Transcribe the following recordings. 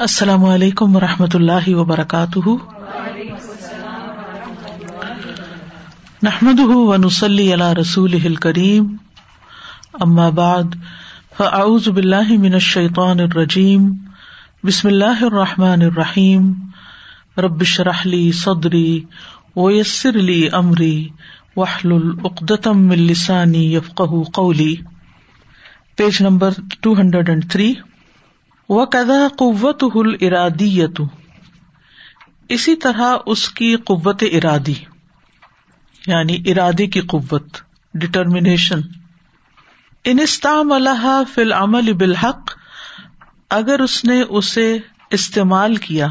السلام علیکم و رحمۃ اللہ وبرکاتہ۔ نحمد ونسلی علی رسول کریم اما بعد، فاعوذ باللہ من الشیطان الرجیم۔ بسم اللہ الرحمٰن الرحیم۔ ربش رحلی صدری ویسر علی عمری وحل العقدم السانی یفق قولی۔ Page number two hundred and three وہ کدا قوت ہل ارادی اسی طرح اس کی قوت ارادی یعنی ارادے کی قوت ڈٹرمنیشن انستام اللہ فل عمل بالحق، اگر اس نے اسے استعمال کیا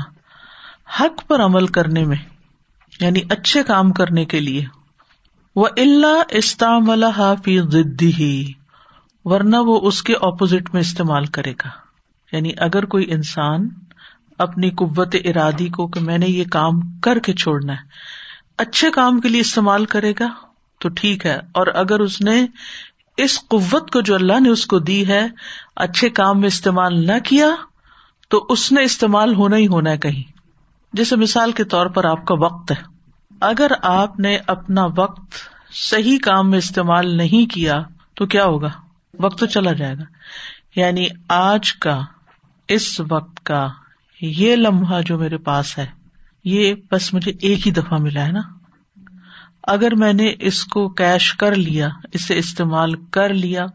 حق پر عمل کرنے میں یعنی اچھے کام کرنے کے لیے۔ وہ اللہ استعم فی ضدی ہی ورنہ وہ اس کے اپوزٹ میں استعمال کرے گا۔ یعنی اگر کوئی انسان اپنی قوت ارادی کو کہ میں نے یہ کام کر کے چھوڑنا ہے، اچھے کام کے لیے استعمال کرے گا تو ٹھیک ہے۔ اور اگر اس نے اس قوت کو جو اللہ نے اس کو دی ہے اچھے کام میں استعمال نہ کیا، تو اس نے استعمال ہونا ہی ہونا ہے کہیں۔ جیسے مثال کے طور پر آپ کا وقت ہے۔ اگر آپ نے اپنا وقت صحیح کام میں استعمال نہیں کیا تو کیا ہوگا؟ وقت تو چلا جائے گا۔ یعنی آج کا اس وقت کا یہ لمحہ جو میرے پاس ہے، یہ بس مجھے ایک ہی دفعہ ملا ہے نا۔ اگر میں نے اس کو کیش کر لیا، اسے استعمال کر لیا،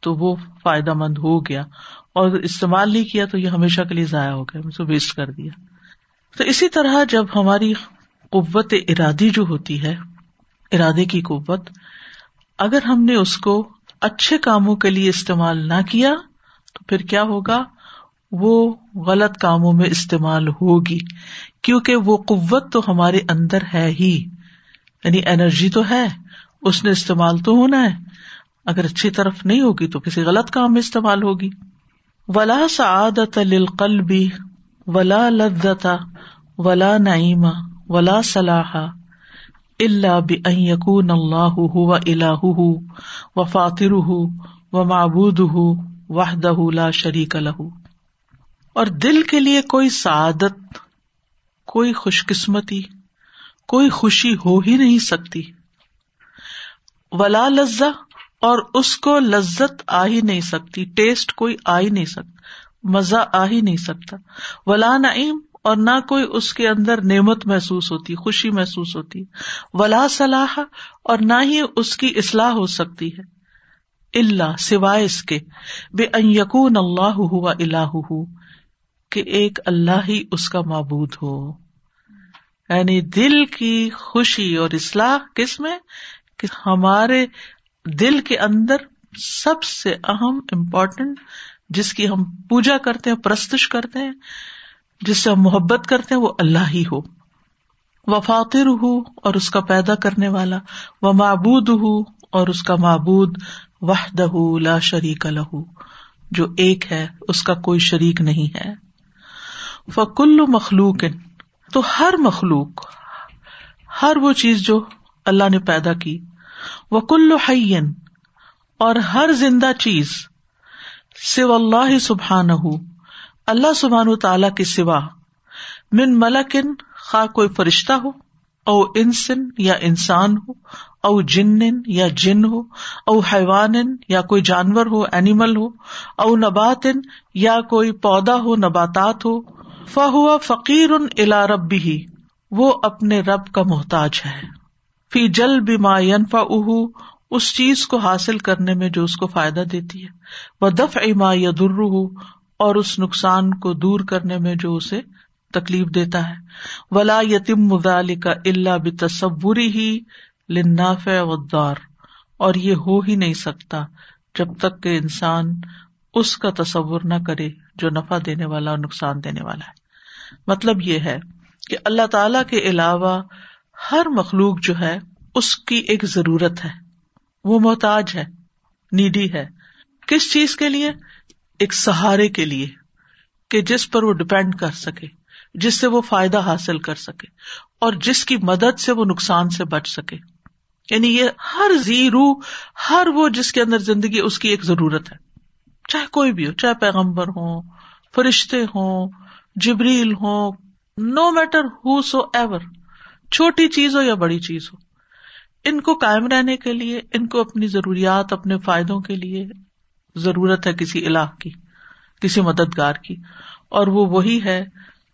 تو وہ فائدہ مند ہو گیا۔ اور استعمال نہیں کیا تو یہ ہمیشہ کے لیے ضائع ہو گیا، مجھے ویسٹ کر دیا۔ تو اسی طرح جب ہماری قوت ارادی جو ہوتی ہے، ارادے کی قوت، اگر ہم نے اس کو اچھے کاموں کے لیے استعمال نہ کیا، تو پھر کیا ہوگا؟ وہ غلط کاموں میں استعمال ہوگی، کیونکہ وہ قوت تو ہمارے اندر ہے ہی۔ یعنی انرجی تو ہے، اس نے استعمال تو ہونا ہے۔ اگر اچھی طرف نہیں ہوگی تو کسی غلط کام میں استعمال ہوگی۔ ولا سعادت للقلب، ولا لذتا ولا نعیم، ولا صلاح اللہ بن یقون اللہ و الہ و فاطر و معبود وحدہ لا شریک لہو اور دل کے لیے کوئی سعادت، کوئی خوش قسمتی کوئی خوشی ہو ہی نہیں سکتی۔ ولا لذا اور اس کو لذت آ ہی نہیں سکتی، ٹیسٹ کوئی آ ہی نہیں سکتا، مزہ آ ہی نہیں سکتا۔ ولا نعیم اور نہ کوئی اس کے اندر نعمت محسوس ہوتی، خوشی محسوس ہوتی۔ ولا صلاح، اور نہ ہی اس کی اصلاح ہو سکتی ہے۔ اللہ سوائے اس کے۔ بے یقون اللہ ہوا اللہ کہ ایک اللہ ہی اس کا معبود ہو۔ یعنی دل کی خوشی اور اصلاح کس میں؟ کہ ہمارے دل کے اندر سب سے اہم امپورٹینٹ جس کی ہم پوجا کرتے ہیں، پرستش کرتے ہیں، جس سے ہم محبت کرتے ہیں، وہ اللہ ہی ہو۔ و فاطر ہو اور اس کا پیدا کرنے والا وہ معبود ہو اور اس کا معبود وحدہ لا شریک لہو جو ایک ہے، اس کا کوئی شریک نہیں ہے۔ فکل مخلوق، تو ہر مخلوق، ہر وہ چیز جو اللہ نے پیدا کی وہ کلو حین اور ہر زندہ چیز سو اللہ سبحان اللہ سبحان تعالی کے سوا من ملکن خا کوئی فرشتہ ہو، او انسن یا انسان ہو، او جن یا جن ہو، او حیوان یا کوئی جانور ہو اینیمل ہو، او نبات یا کوئی پودا ہو، نباتات ہو فہو فقیر ان الا رب بھی وہ اپنے رب کا محتاج ہے۔ فی جل بیما ینفا اس چیز کو حاصل کرنے میں جو اس کو فائدہ دیتی ہے۔ وہ دف اما یا در اور اس نقصان کو دور کرنے میں جو اسے تکلیف دیتا ہے۔ ولا یتیم مدال کا اللہ بتصوری ہی لناف ودار اور یہ ہو ہی نہیں سکتا جب تک کہ انسان اس کا تصور نہ کرے جو نفع دینے والا اور نقصان دینے والا ہے۔ مطلب یہ ہے کہ اللہ تعالی کے علاوہ ہر مخلوق جو ہے، اس کی ایک ضرورت ہے۔ وہ محتاج ہے، نیڈی ہے۔ کس چیز کے لیے؟ ایک سہارے کے لیے کہ جس پر وہ ڈپینڈ کر سکے، جس سے وہ فائدہ حاصل کر سکے اور جس کی مدد سے وہ نقصان سے بچ سکے۔ یعنی یہ ہر زیرو، ہر وہ جس کے اندر زندگی، اس کی ایک ضرورت ہے۔ چاہے کوئی بھی ہو، چاہے پیغمبر ہو فرشتے ہوں، جبریل ہو نو میٹر ہو سو ایور چھوٹی چیز ہو یا بڑی چیز ہو، ان کو قائم رہنے کے لیے، ان کو اپنی ضروریات، اپنے فائدوں کے لیے ضرورت ہے کسی الہ کی، کسی مددگار کی، اور وہ وہی ہے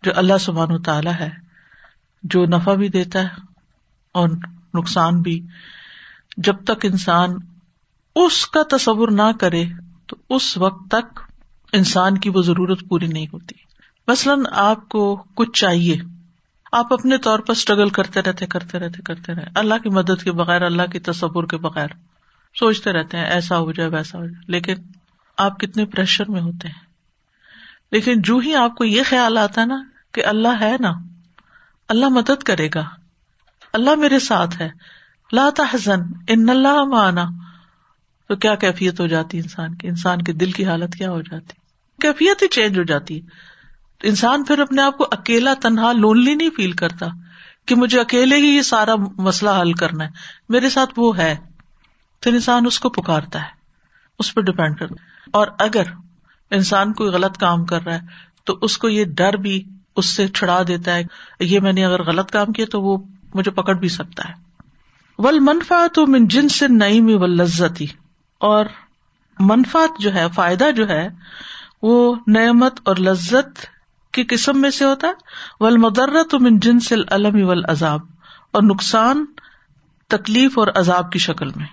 جو اللہ سبحان و تعالی ہے، جو نفع بھی دیتا ہے اور نقصان بھی۔ جب تک انسان اس کا تصور نہ کرے تو اس وقت تک انسان کی وہ ضرورت پوری نہیں ہوتی۔ مثلاً آپ کو کچھ چاہیے۔ آپ اپنے طور پر اسٹرگل کرتے رہتے کرتے رہتے، کرتے رہے اللہ کی مدد کے بغیر، اللہ کی تصور کے بغیر سوچتے رہتے ہیں، ایسا ہو جائے، ویسا ہو جائے۔ لیکن آپ کتنے پریشر میں ہوتے ہیں۔ لیکن جو ہی آپ کو یہ خیال آتا ہے نا کہ اللہ ہے نا، اللہ مدد کرے گا۔ اللہ میرے ساتھ ہے۔ لا تحزن، ان اللہ مانا تو کیا کیفیت ہو جاتی انسان کی؟ انسان کے دل کی حالت کیا ہو جاتی کیفیت ہی چینج ہو جاتی ہے۔ انسان پھر اپنے آپ کو اکیلا تنہا لونلی نہیں فیل کرتا کہ مجھے اکیلے ہی یہ سارا مسئلہ حل کرنا ہے۔ میرے ساتھ وہ ہے۔ پھر انسان اس کو پکارتا ہے۔ اس پہ ڈپینڈ کرتا اور اگر انسان کوئی غلط کام کر رہا ہے تو اس کو یہ ڈر بھی اس سے چھڑا دیتا ہے یہ میں نے اگر غلط کام کیا تو وہ مجھے پکڑ بھی سکتا ہے۔ ول منفا تو من جن سے نئی میں لذتی اور منفات جو ہے، فائدہ جو ہے، وہ نعمت اور لذت کی قسم میں سے ہوتا ہے۔ ول مدرت من جن سے الم ول عذاب اور نقصان تکلیف اور عذاب کی شکل میں۔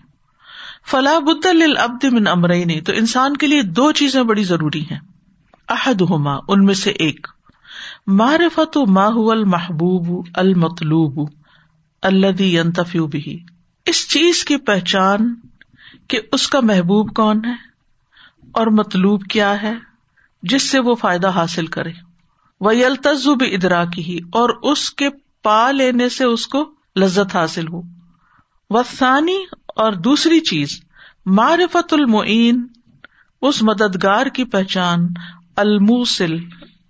فلاح بد العبد من امرئی تو انسان کے لیے دو چیزیں بڑی ضروری ہیں۔ احد ہوما ان میں سے ایک۔ معرفت ماہ المحبوب المطلوب اللہ بھی اس چیز کی پہچان کہ اس کا محبوب کون ہے اور مطلوب کیا ہے جس سے وہ فائدہ حاصل کرے۔ وہ التزب ادرا کی ہی اور اس کے پا لینے سے اس کو لذت حاصل ہو۔ وسانی اور دوسری چیز، معرفت المعین اس مددگار کی پہچان الموسل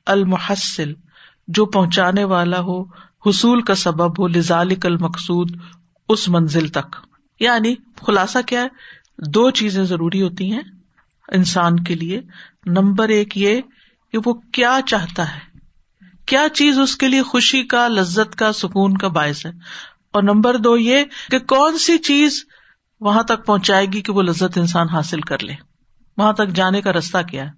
المحسل جو پہنچانے والا ہو، حصول کا سبب ہو، لذالک المقصود، اس منزل تک۔ یعنی خلاصہ کیا ہے؟ دو چیزیں ضروری ہوتی ہیں انسان کے لیے۔ نمبر ایک یہ کہ وہ کیا چاہتا ہے۔ کیا چیز اس کے لیے خوشی کا، لذت کا، سکون کا باعث ہے۔ اور نمبر دو یہ کہ کون سی چیز وہاں تک پہنچائے گی کہ وہ لذت انسان حاصل کر لے۔ وہاں تک جانے کا رستہ کیا ہے۔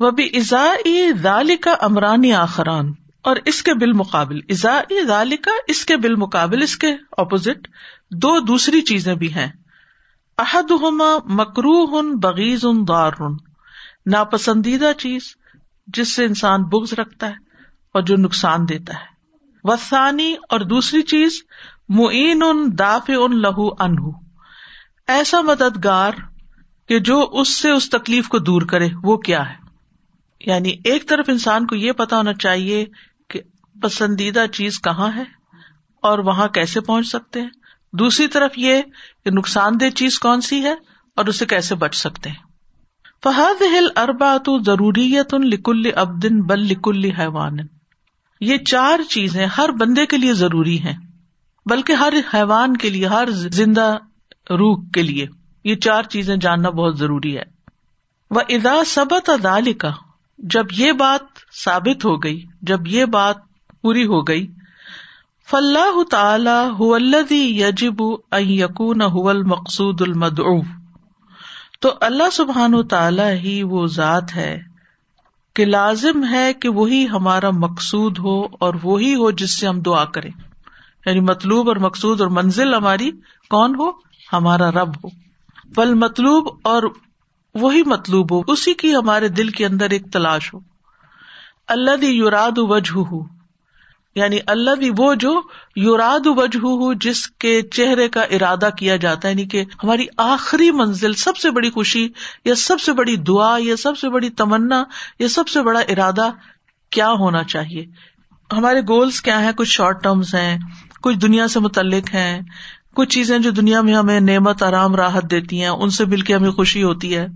وہ بھی ازا ذالی کا امرانی آخران۔ اور اس کے بالمقابل ازا ذالی کا اس کے بالمقابل، اس کے اپوزٹ دو دوسری چیزیں بھی ہیں۔ احد ہوما مکرو ہن بغیز ان دار۔ ناپسندیدہ چیز جس سے انسان بگز رکھتا ہے اور جو نقصان دیتا ہے۔ وسانی اور دوسری چیز، معین ان داف ان لہو انہ ایسا مددگار کہ جو اس سے اس تکلیف کو دور کرے، وہ کیا ہے؟ یعنی ایک طرف انسان کو یہ پتا ہونا چاہیے کہ پسندیدہ چیز کہاں ہے اور وہاں کیسے پہنچ سکتے ہیں۔ دوسری طرف یہ کہ نقصان دہ چیز کون سی ہے اور اسے کیسے بچ سکتے ہیں۔ فہد ہل اربا تو ضروریت ان لکل ابدن بل لکل حیوان یہ چار چیزیں ہر بندے کے لیے ضروری ہیں، بلکہ ہر حیوان کے لیے، ہر زندہ روح کے لیے۔ یہ چار چیزیں جاننا بہت ضروری ہے۔ وہ ادا سبت ادال کا جب یہ بات ثابت ہو گئی، جب یہ بات پوری ہو گئی فلاح تعالی یجب یقون مقصود المد تو اللہ سبحان تعالی ہی وہ ذات ہے کہ لازم ہے کہ وہی ہمارا مقصود ہو اور وہی ہو جس سے ہم دعا کریں۔ یعنی مطلوب اور مقصود اور منزل ہماری کون ہو؟ ہمارا رب ہو۔ بل مطلوب اور وہی مطلوب ہو، اسی کی ہمارے دل کے اندر ایک تلاش ہو۔ اللہ یوراد وجہ ہو یعنی اللہ بھی وہ جو یوراد وجہ ہو جس کے چہرے کا ارادہ کیا جاتا ہے یعنی کہ ہماری آخری منزل، سب سے بڑی خوشی یا سب سے بڑی دعا یا سب سے بڑی تمنا یا سب سے بڑا ارادہ کیا ہونا چاہیے؟ ہمارے گولس کیا ہیں؟ کچھ شارٹ ٹرمس ہیں، کچھ دنیا سے متعلق ہیں، کچھ چیزیں جو دنیا میں ہمیں نعمت، آرام، راحت دیتی ہیں، ان سے مل کے ہمیں خوشی ہوتی ہے۔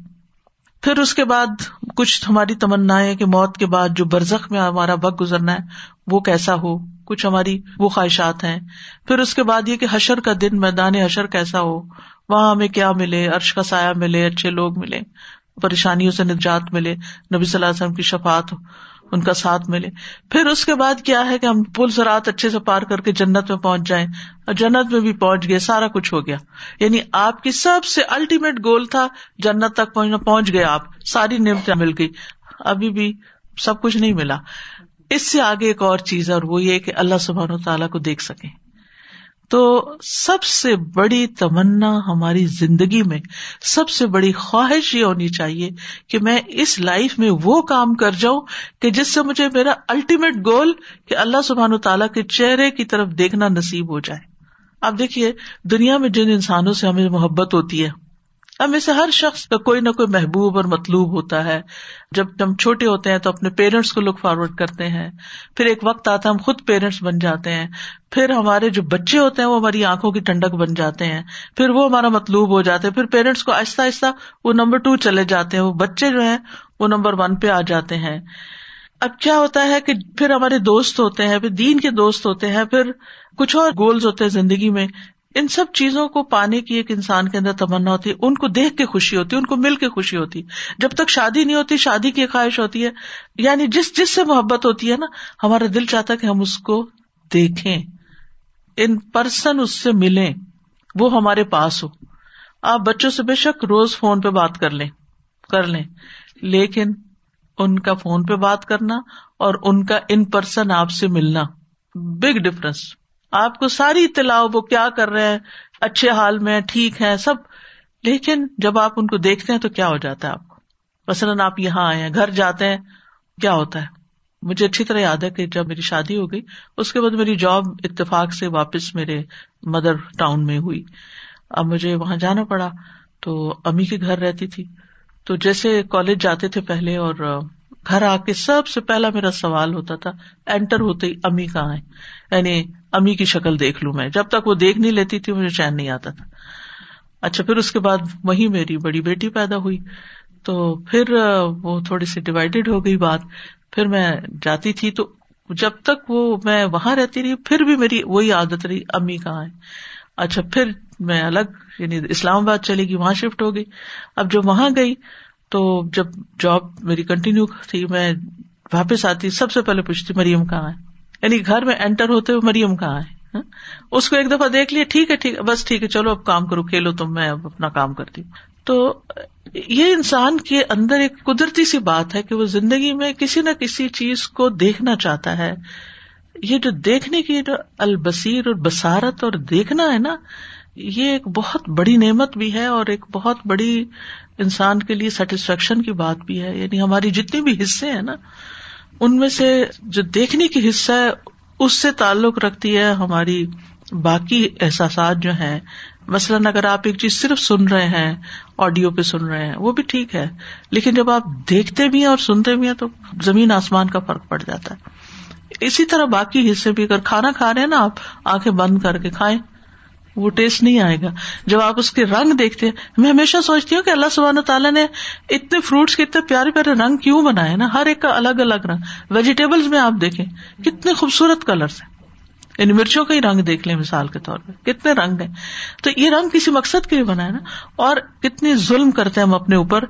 پھر اس کے بعد کچھ ہماری تمنا ہے کہ موت کے بعد جو برزخ میں ہمارا وقت گزرنا ہے، وہ کیسا ہو؟ کچھ ہماری وہ خواہشات ہیں۔ پھر اس کے بعد یہ کہ حشر کا دن، میدان حشر کیسا ہو؟ وہاں ہمیں کیا ملے؟ عرش کا سایہ ملے، اچھے لوگ ملے، پریشانیوں سے نجات ملے، نبی صلی اللہ علیہ وسلم کی شفات ہو۔ ان کا ساتھ ملے۔ پھر اس کے بعد کیا ہے کہ ہم پل سرات اچھے سے پار کر کے جنت میں پہنچ جائیں اور جنت میں بھی پہنچ گئے، سارا کچھ ہو گیا۔ یعنی آپ کی سب سے الٹیمیٹ گول تھا جنت تک پہنچنا، پہنچ گئے آپ۔ ساری نعمتیں مل گئی۔ ابھی بھی سب کچھ نہیں ملا۔ اس سے آگے ایک اور چیز ہے اور وہ یہ کہ اللہ سبحان و تعالیٰ کو دیکھ سکیں۔ تو سب سے بڑی تمنا ہماری زندگی میں سب سے بڑی خواہش یہ ہونی چاہیے کہ میں اس لائف میں وہ کام کر جاؤں کہ جس سے مجھے میرا الٹیمیٹ گول کہ اللہ سبحان و تعالیٰ کے چہرے کی طرف دیکھنا نصیب ہو جائے۔ آپ دیکھیے، دنیا میں جن انسانوں سے ہمیں محبت ہوتی ہے اب میں سے ہر شخص کا کوئی نہ کوئی محبوب اور مطلوب ہوتا ہے۔ جب ہم چھوٹے ہوتے ہیں تو اپنے پیرنٹس کو لک فارورڈ کرتے ہیں۔ پھر ایک وقت آتا ہے ہم خود پیرنٹس بن جاتے ہیں۔ پھر ہمارے جو بچے ہوتے ہیں وہ ہماری آنکھوں کی ٹنڈک بن جاتے ہیں۔ پھر وہ ہمارا مطلوب ہو جاتے ہیں۔ پھر پیرنٹس کو آہستہ آہستہ وہ نمبر ٹو چلے جاتے ہیں۔ وہ بچے جو ہیں وہ نمبر ون پہ آ جاتے ہیں۔ اب کیا ہوتا ہے کہ پھر ہمارے دوست ہوتے ہیں، پھر دین کے دوست ہوتے ہیں، پھر کچھ اور گولز ہوتے ہیں زندگی میں۔ ان سب چیزوں کو پانے کی ایک انسان کے اندر تمنا ہوتی ہے، ان کو دیکھ کے خوشی ہوتی ہے، ان کو مل کے خوشی ہوتی ہے۔ جب تک شادی نہیں ہوتی، شادی کی خواہش ہوتی ہے۔ یعنی جس جس سے محبت ہوتی ہے نا، ہمارا دل چاہتا ہے کہ ہم اس کو دیکھیں۔ ان پرسن اس سے ملیں، وہ ہمارے پاس ہو۔ آپ بچوں سے بے شک روز فون پہ بات کر لیں کر لیں۔ لیکن ان کا فون پہ بات کرنا اور ان کا ان پرسن آپ سے ملنا بگ ڈفرنس آپ کو ساری اطلاع وہ کیا کر رہے ہیں، اچھے حال میں، ٹھیک ہے سب۔ لیکن جب آپ ان کو دیکھتے ہیں تو کیا ہو جاتا ہے آپ کو؟ مثلاً آپ یہاں آئے ہیں، گھر جاتے ہیں، کیا ہوتا ہے؟ مجھے اچھی طرح یاد ہے کہ جب میری شادی ہو گئی، اس کے بعد میری جاب اتفاق سے واپس میرے مدر ٹاؤن میں ہوئی۔ اب مجھے وہاں جانا پڑا، تو امی کے گھر رہتی تھی۔ تو جیسے کالج جاتے تھے پہلے اور گھر آ کے سب سے پہلا میرا سوال ہوتا تھا اینٹر ہوتے ہی امی کہاں ہے یعنی امی کی شکل دیکھ لوں میں۔ جب تک وہ دیکھ نہیں لیتی تھی، مجھے چین نہیں آتا تھا۔ اچھا پھر اس کے بعد وہی میری بڑی بیٹی پیدا ہوئی۔ تو پھر وہ تھوڑی سی ڈیوائڈیڈ ہو گئی بات۔ پھر میں جاتی تھی تو جب تک وہ میں وہاں رہتی رہی، پھر بھی میری وہی عادت رہی، امی کہاں ہے اچھا پھر میں الگ یعنی اسلام آباد چلے گی وہاں شفٹ ہو گئی۔ اب جب وہاں گئی تو جب جاب میری کنٹینیو تھی، میں واپس آتی، سب سے پہلے پوچھتی مریم کہاں ہے؟ یعنی گھر میں انٹر ہوتے ہوئے مریم کہاں ہے؟ ہاں؟ اس کو ایک دفعہ دیکھ لیا، ٹھیک ہے ٹھیک ہے، بس ٹھیک ہے، چلو اب کام کرو، کھیلو تم، میں اب اپنا کام کرتی ہوں۔ تو یہ انسان کے اندر ایک قدرتی سی بات ہے کہ وہ زندگی میں کسی نہ کسی چیز کو دیکھنا چاہتا ہے۔ یہ جو دیکھنے کی جو البصیر اور بسارت اور دیکھنا ہے نا، یہ ایک بہت بڑی نعمت بھی ہے اور ایک بہت بڑی انسان کے لیے سیٹسفیکشن کی بات بھی ہے۔ یعنی ہماری جتنی بھی حصے ہیں نا ان میں سے جو دیکھنے کی حصہ ہے، اس سے تعلق رکھتی ہے ہماری باقی احساسات جو ہیں۔ مثلاً اگر آپ ایک چیز صرف سن رہے ہیں، آڈیو پہ سن رہے ہیں، وہ بھی ٹھیک ہے۔ لیکن جب آپ دیکھتے بھی ہیں اور سنتے بھی ہیں تو زمین آسمان کا فرق پڑ جاتا ہے۔ اسی طرح باقی حصے بھی، اگر کھانا کھا رہے ہیں نا آپ، آنکھیں بند کر کے کھائیں۔ وہ ٹیسٹ نہیں آئے گا۔ جب آپ اس کے رنگ دیکھتے ہیں، میں ہمیشہ سوچتی ہوں کہ اللہ سبحانہ تعالیٰ نے اتنے فروٹس کے اتنے پیارے پیارے رنگ کیوں بنائے نا؟ ہر ایک کا الگ الگ رنگ۔ ویجیٹیبلس میں آپ دیکھیں، کتنے خوبصورت کلرس ہیں۔ یعنی مرچوں کا ہی رنگ دیکھ لیں مثال کے طور پہ۔ کتنے رنگ ہیں۔ تو یہ رنگ کسی مقصد کے لیے بنا ہے نا؟ اور کتنی ظلم کرتے ہیں ہم اپنے اوپر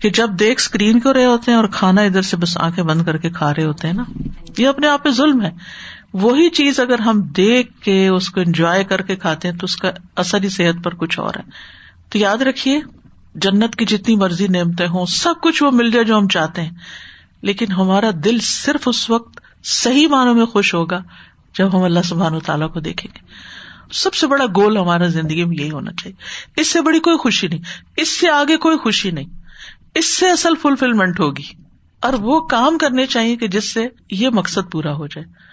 کہ جب دیکھ اسکرین کو رہے ہوتے ہیں اور کھانا ادھر سے بس آنکھیں بند کر کے کھا رہے ہوتے ہیں نا؟ یہ اپنے آپ پہ ظلم ہے۔ وہی چیز اگر ہم دیکھ کے اس کو انجوائے کر کے کھاتے ہیں تو اس کا اثر ہی صحت پر کچھ اور ہے۔ تو یاد رکھیے، جنت کی جتنی مرضی نعمتیں ہوں، سب کچھ وہ مل جائے جو ہم چاہتے ہیں۔ لیکن ہمارا دل صرف اس وقت صحیح معنوں میں خوش ہوگا جب ہم اللہ سبحان و تعالیٰ کو دیکھیں گے۔ سب سے بڑا گول ہمارا زندگی میں یہی ہونا چاہیے۔ اس سے بڑی کوئی خوشی نہیں، اس سے آگے کوئی خوشی نہیں۔ اس سے اصل فلفلمنٹ ہوگی۔ اور وہ کام کرنے چاہیے کہ جس سے یہ مقصد پورا ہو جائے۔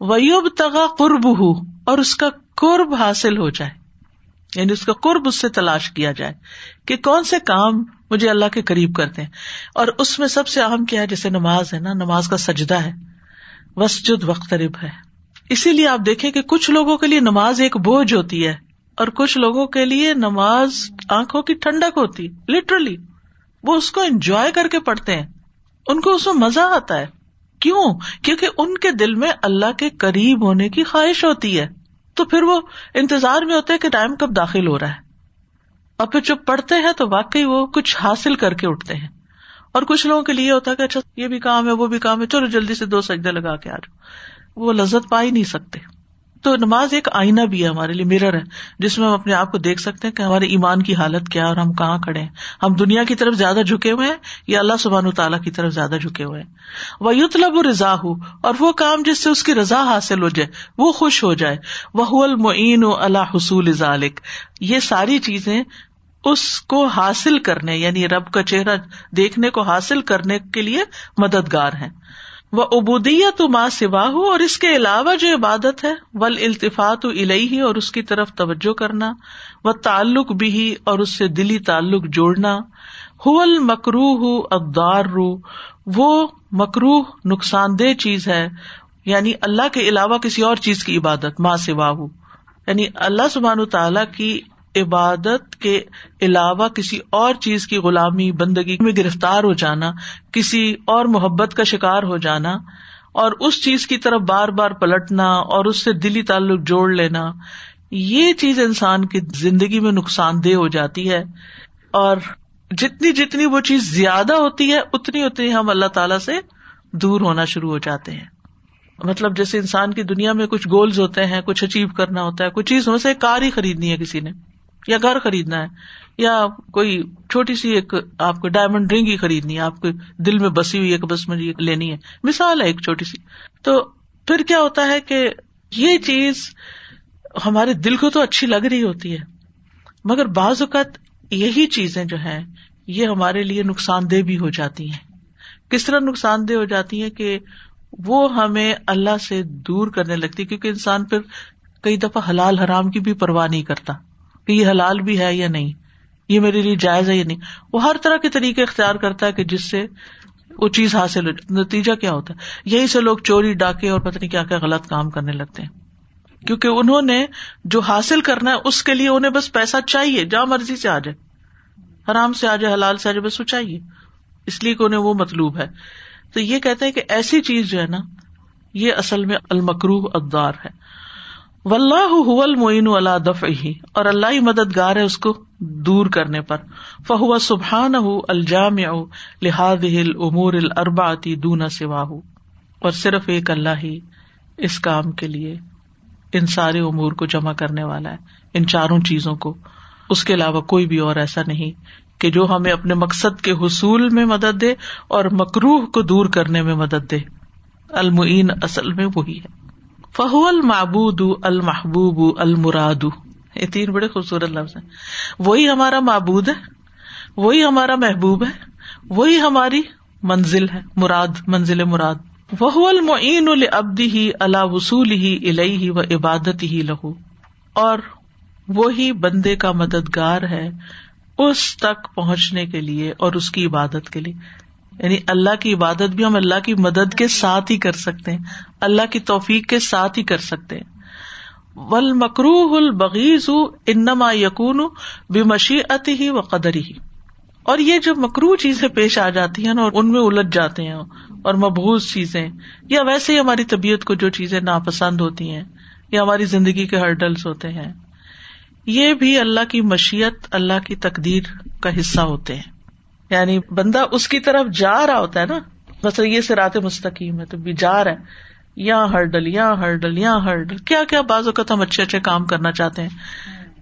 ویوب تغا قرب ہو اور اس کا قرب حاصل ہو جائے۔ یعنی اس کا قرب اس سے تلاش کیا جائے کہ کون سے کام مجھے اللہ کے قریب کرتے ہیں۔ اور اس میں سب سے اہم کیا ہے، جیسے نماز ہے نا، نماز کا سجدہ ہے۔ وسجد وقترب ہے۔ اسی لیے آپ دیکھیں کہ کچھ لوگوں کے لیے نماز ایک بوجھ ہوتی ہے، اور کچھ لوگوں کے لیے نماز آنکھوں کی ٹھنڈک ہوتی لٹرلی وہ اس کو انجوائے کر کے پڑھتے ہیں۔ ان کو اس میں مزہ آتا ہے۔ کیوں؟ کیونکہ ان کے دل میں اللہ کے قریب ہونے کی خواہش ہوتی ہے۔ تو پھر وہ انتظار میں ہوتا ہے کہ ٹائم کب داخل ہو رہا ہے۔ اور پھر جب پڑھتے ہیں تو واقعی وہ کچھ حاصل کر کے اٹھتے ہیں۔ اور کچھ لوگوں کے لیے ہوتا ہے کہ اچھا یہ بھی کام ہے، وہ بھی کام ہے، چلو جلدی سے دو سجدے لگا کے آ جاؤ۔ وہ لذت پا ہی نہیں سکتے۔ تو نماز ایک آئینہ بھی ہے ہمارے لیے میرر ہے، جس میں ہم اپنے آپ کو دیکھ سکتے ہیں کہ ہمارے ایمان کی حالت کیا اور ہم کہاں کھڑے ہیں۔ ہم دنیا کی طرف زیادہ جھکے ہوئے ہیں یا اللہ سبحان تعالیٰ کی طرف زیادہ جھکے ہوئے ہیں؟ وہ یو طلب رضا ہو اور وہ کام جس سے اس کی رضا حاصل ہو جائے، وہ خوش ہو جائے۔ وہ المعین و اللہ حصول ذالک یہ ساری چیزیں اس کو حاصل کرنے یعنی رب کا چہرہ دیکھنے کو حاصل کرنے کے لیے مددگار ہیں۔ وہ ابودیت ماں سوا ہو اور اس کے علاوہ جو عبادت ہے ول التفاط ہی اور اس کی طرف توجہ کرنا وہ تعلق بھی ہی اور اس سے دلی تعلق جوڑنا، ہو مکرو ہو ابدار رو وہ مکرو نقصان دہ چیز ہے یعنی اللہ کے علاوہ کسی اور چیز کی عبادت ماں سوا ہو یعنی اللہ سبحان تعالی کی عبادت کے علاوہ کسی اور چیز کی غلامی، بندگی میں گرفتار ہو جانا، کسی اور محبت کا شکار ہو جانا، اور اس چیز کی طرف بار بار پلٹنا اور اس سے دلی تعلق جوڑ لینا، یہ چیز انسان کی زندگی میں نقصان دہ ہو جاتی ہے۔ اور جتنی جتنی وہ چیز زیادہ ہوتی ہے، اتنی اتنی ہم اللہ تعالی سے دور ہونا شروع ہو جاتے ہیں۔ مطلب جیسے انسان کی دنیا میں کچھ گولز ہوتے ہیں، کچھ اچیو کرنا ہوتا ہے، کچھ چیز ہو سے کار ہی خریدنی ہے کسی نے۔ یا گھر خریدنا ہے، یا کوئی چھوٹی سی ایک آپ کو ڈائمنڈ رنگ ہی خریدنی ہے، آپ کے دل میں بسی ہوئی بس مجھے لینی ہے۔ مثال ہے ایک چھوٹی سی۔ تو پھر کیا ہوتا ہے کہ یہ چیز ہمارے دل کو تو اچھی لگ رہی ہوتی ہے، مگر بعض اوقات یہی چیزیں جو ہے یہ ہمارے لیے نقصان دہ بھی ہو جاتی ہیں۔ کس طرح نقصان دہ ہو جاتی ہیں کہ وہ ہمیں اللہ سے دور کرنے لگتی کیونکہ انسان پھر کئی دفعہ حلال حرام کی بھی پرواہ نہیں کرتا۔ کہ یہ حلال بھی ہے یا نہیں، یہ میرے لیے جائز ہے یا نہیں۔ وہ ہر طرح کے طریقے اختیار کرتا ہے کہ جس سے وہ چیز حاصل ہو۔ نتیجہ کیا ہوتا ہے؟ یہی سے لوگ چوری، ڈاکے اور پتہ نہیں کیا کیا غلط کام کرنے لگتے ہیں۔ کیونکہ انہوں نے جو حاصل کرنا ہے، اس کے لیے انہیں بس پیسہ چاہیے، جہاں مرضی سے آ جائے۔ آرام سے آ جائے، حلال سے آ جائے، بس وہ چاہیے۔ اس لیے کہ انہیں وہ مطلوب ہے۔ تو یہ کہتے ہیں کہ ایسی چیز جو ہے نا، یہ اصل میں المکرو ادار ہے۔ المعین اللہ دف اور اللہ ہی مددگار ہے اس کو دور کرنے پر۔ فہو سبحان الجام لحاظ امور الرباتی دون سوا اور صرف ایک اللہ ہی اس کام کے لیے ان سارے امور کو جمع کرنے والا ہے، ان چاروں چیزوں کو۔ اس کے علاوہ کوئی بھی اور ایسا نہیں کہ جو ہمیں اپنے مقصد کے حصول میں مدد دے اور مکروح کو دور کرنے میں مدد دے۔ المعین اصل میں وہی ہے۔ فہو المعبود المحبوب المراد. یہ تین بڑے خوبصورت لفظ ہیں. وہی ہمارا معبود ہے، وہی ہمارا محبوب ہے، وہی ہماری منزل ہے، مراد، منزل مراد. وہ المعین العبدی ہی اللہ وصول ہی الہی و عبادت ہی لہو اور وہی بندے کا مددگار ہے اس تک پہنچنے کے لیے اور اس کی عبادت کے لیے. یعنی اللہ کی عبادت بھی ہم اللہ کی مدد کے ساتھ ہی کر سکتے ہیں، اللہ کی توفیق کے ساتھ ہی کر سکتے ہیں۔ ول مکرو البغیز انما یقون بے ہی و قدر ہی اور یہ جو مکرو چیزیں پیش آ جاتی ہیں نا، اور ان میں الجھ جاتے ہیں، اور مبوض چیزیں، یا ویسے ہی ہماری طبیعت کو جو چیزیں ناپسند ہوتی ہیں، یا ہماری زندگی کے ہرڈلس ہوتے ہیں، یہ بھی اللہ کی مشیت، اللہ کی تقدیر کا حصہ ہوتے ہیں۔ یعنی بندہ اس کی طرف جا رہا ہوتا ہے نا مثلا یہ سرات مستقیم ہے، تو بھی جا رہا ہے۔ یا ہرڈل یا ہرڈل یا ہرڈل۔ کیا کیا بعض اوقات ہم اچھے اچھے کام کرنا چاہتے ہیں۔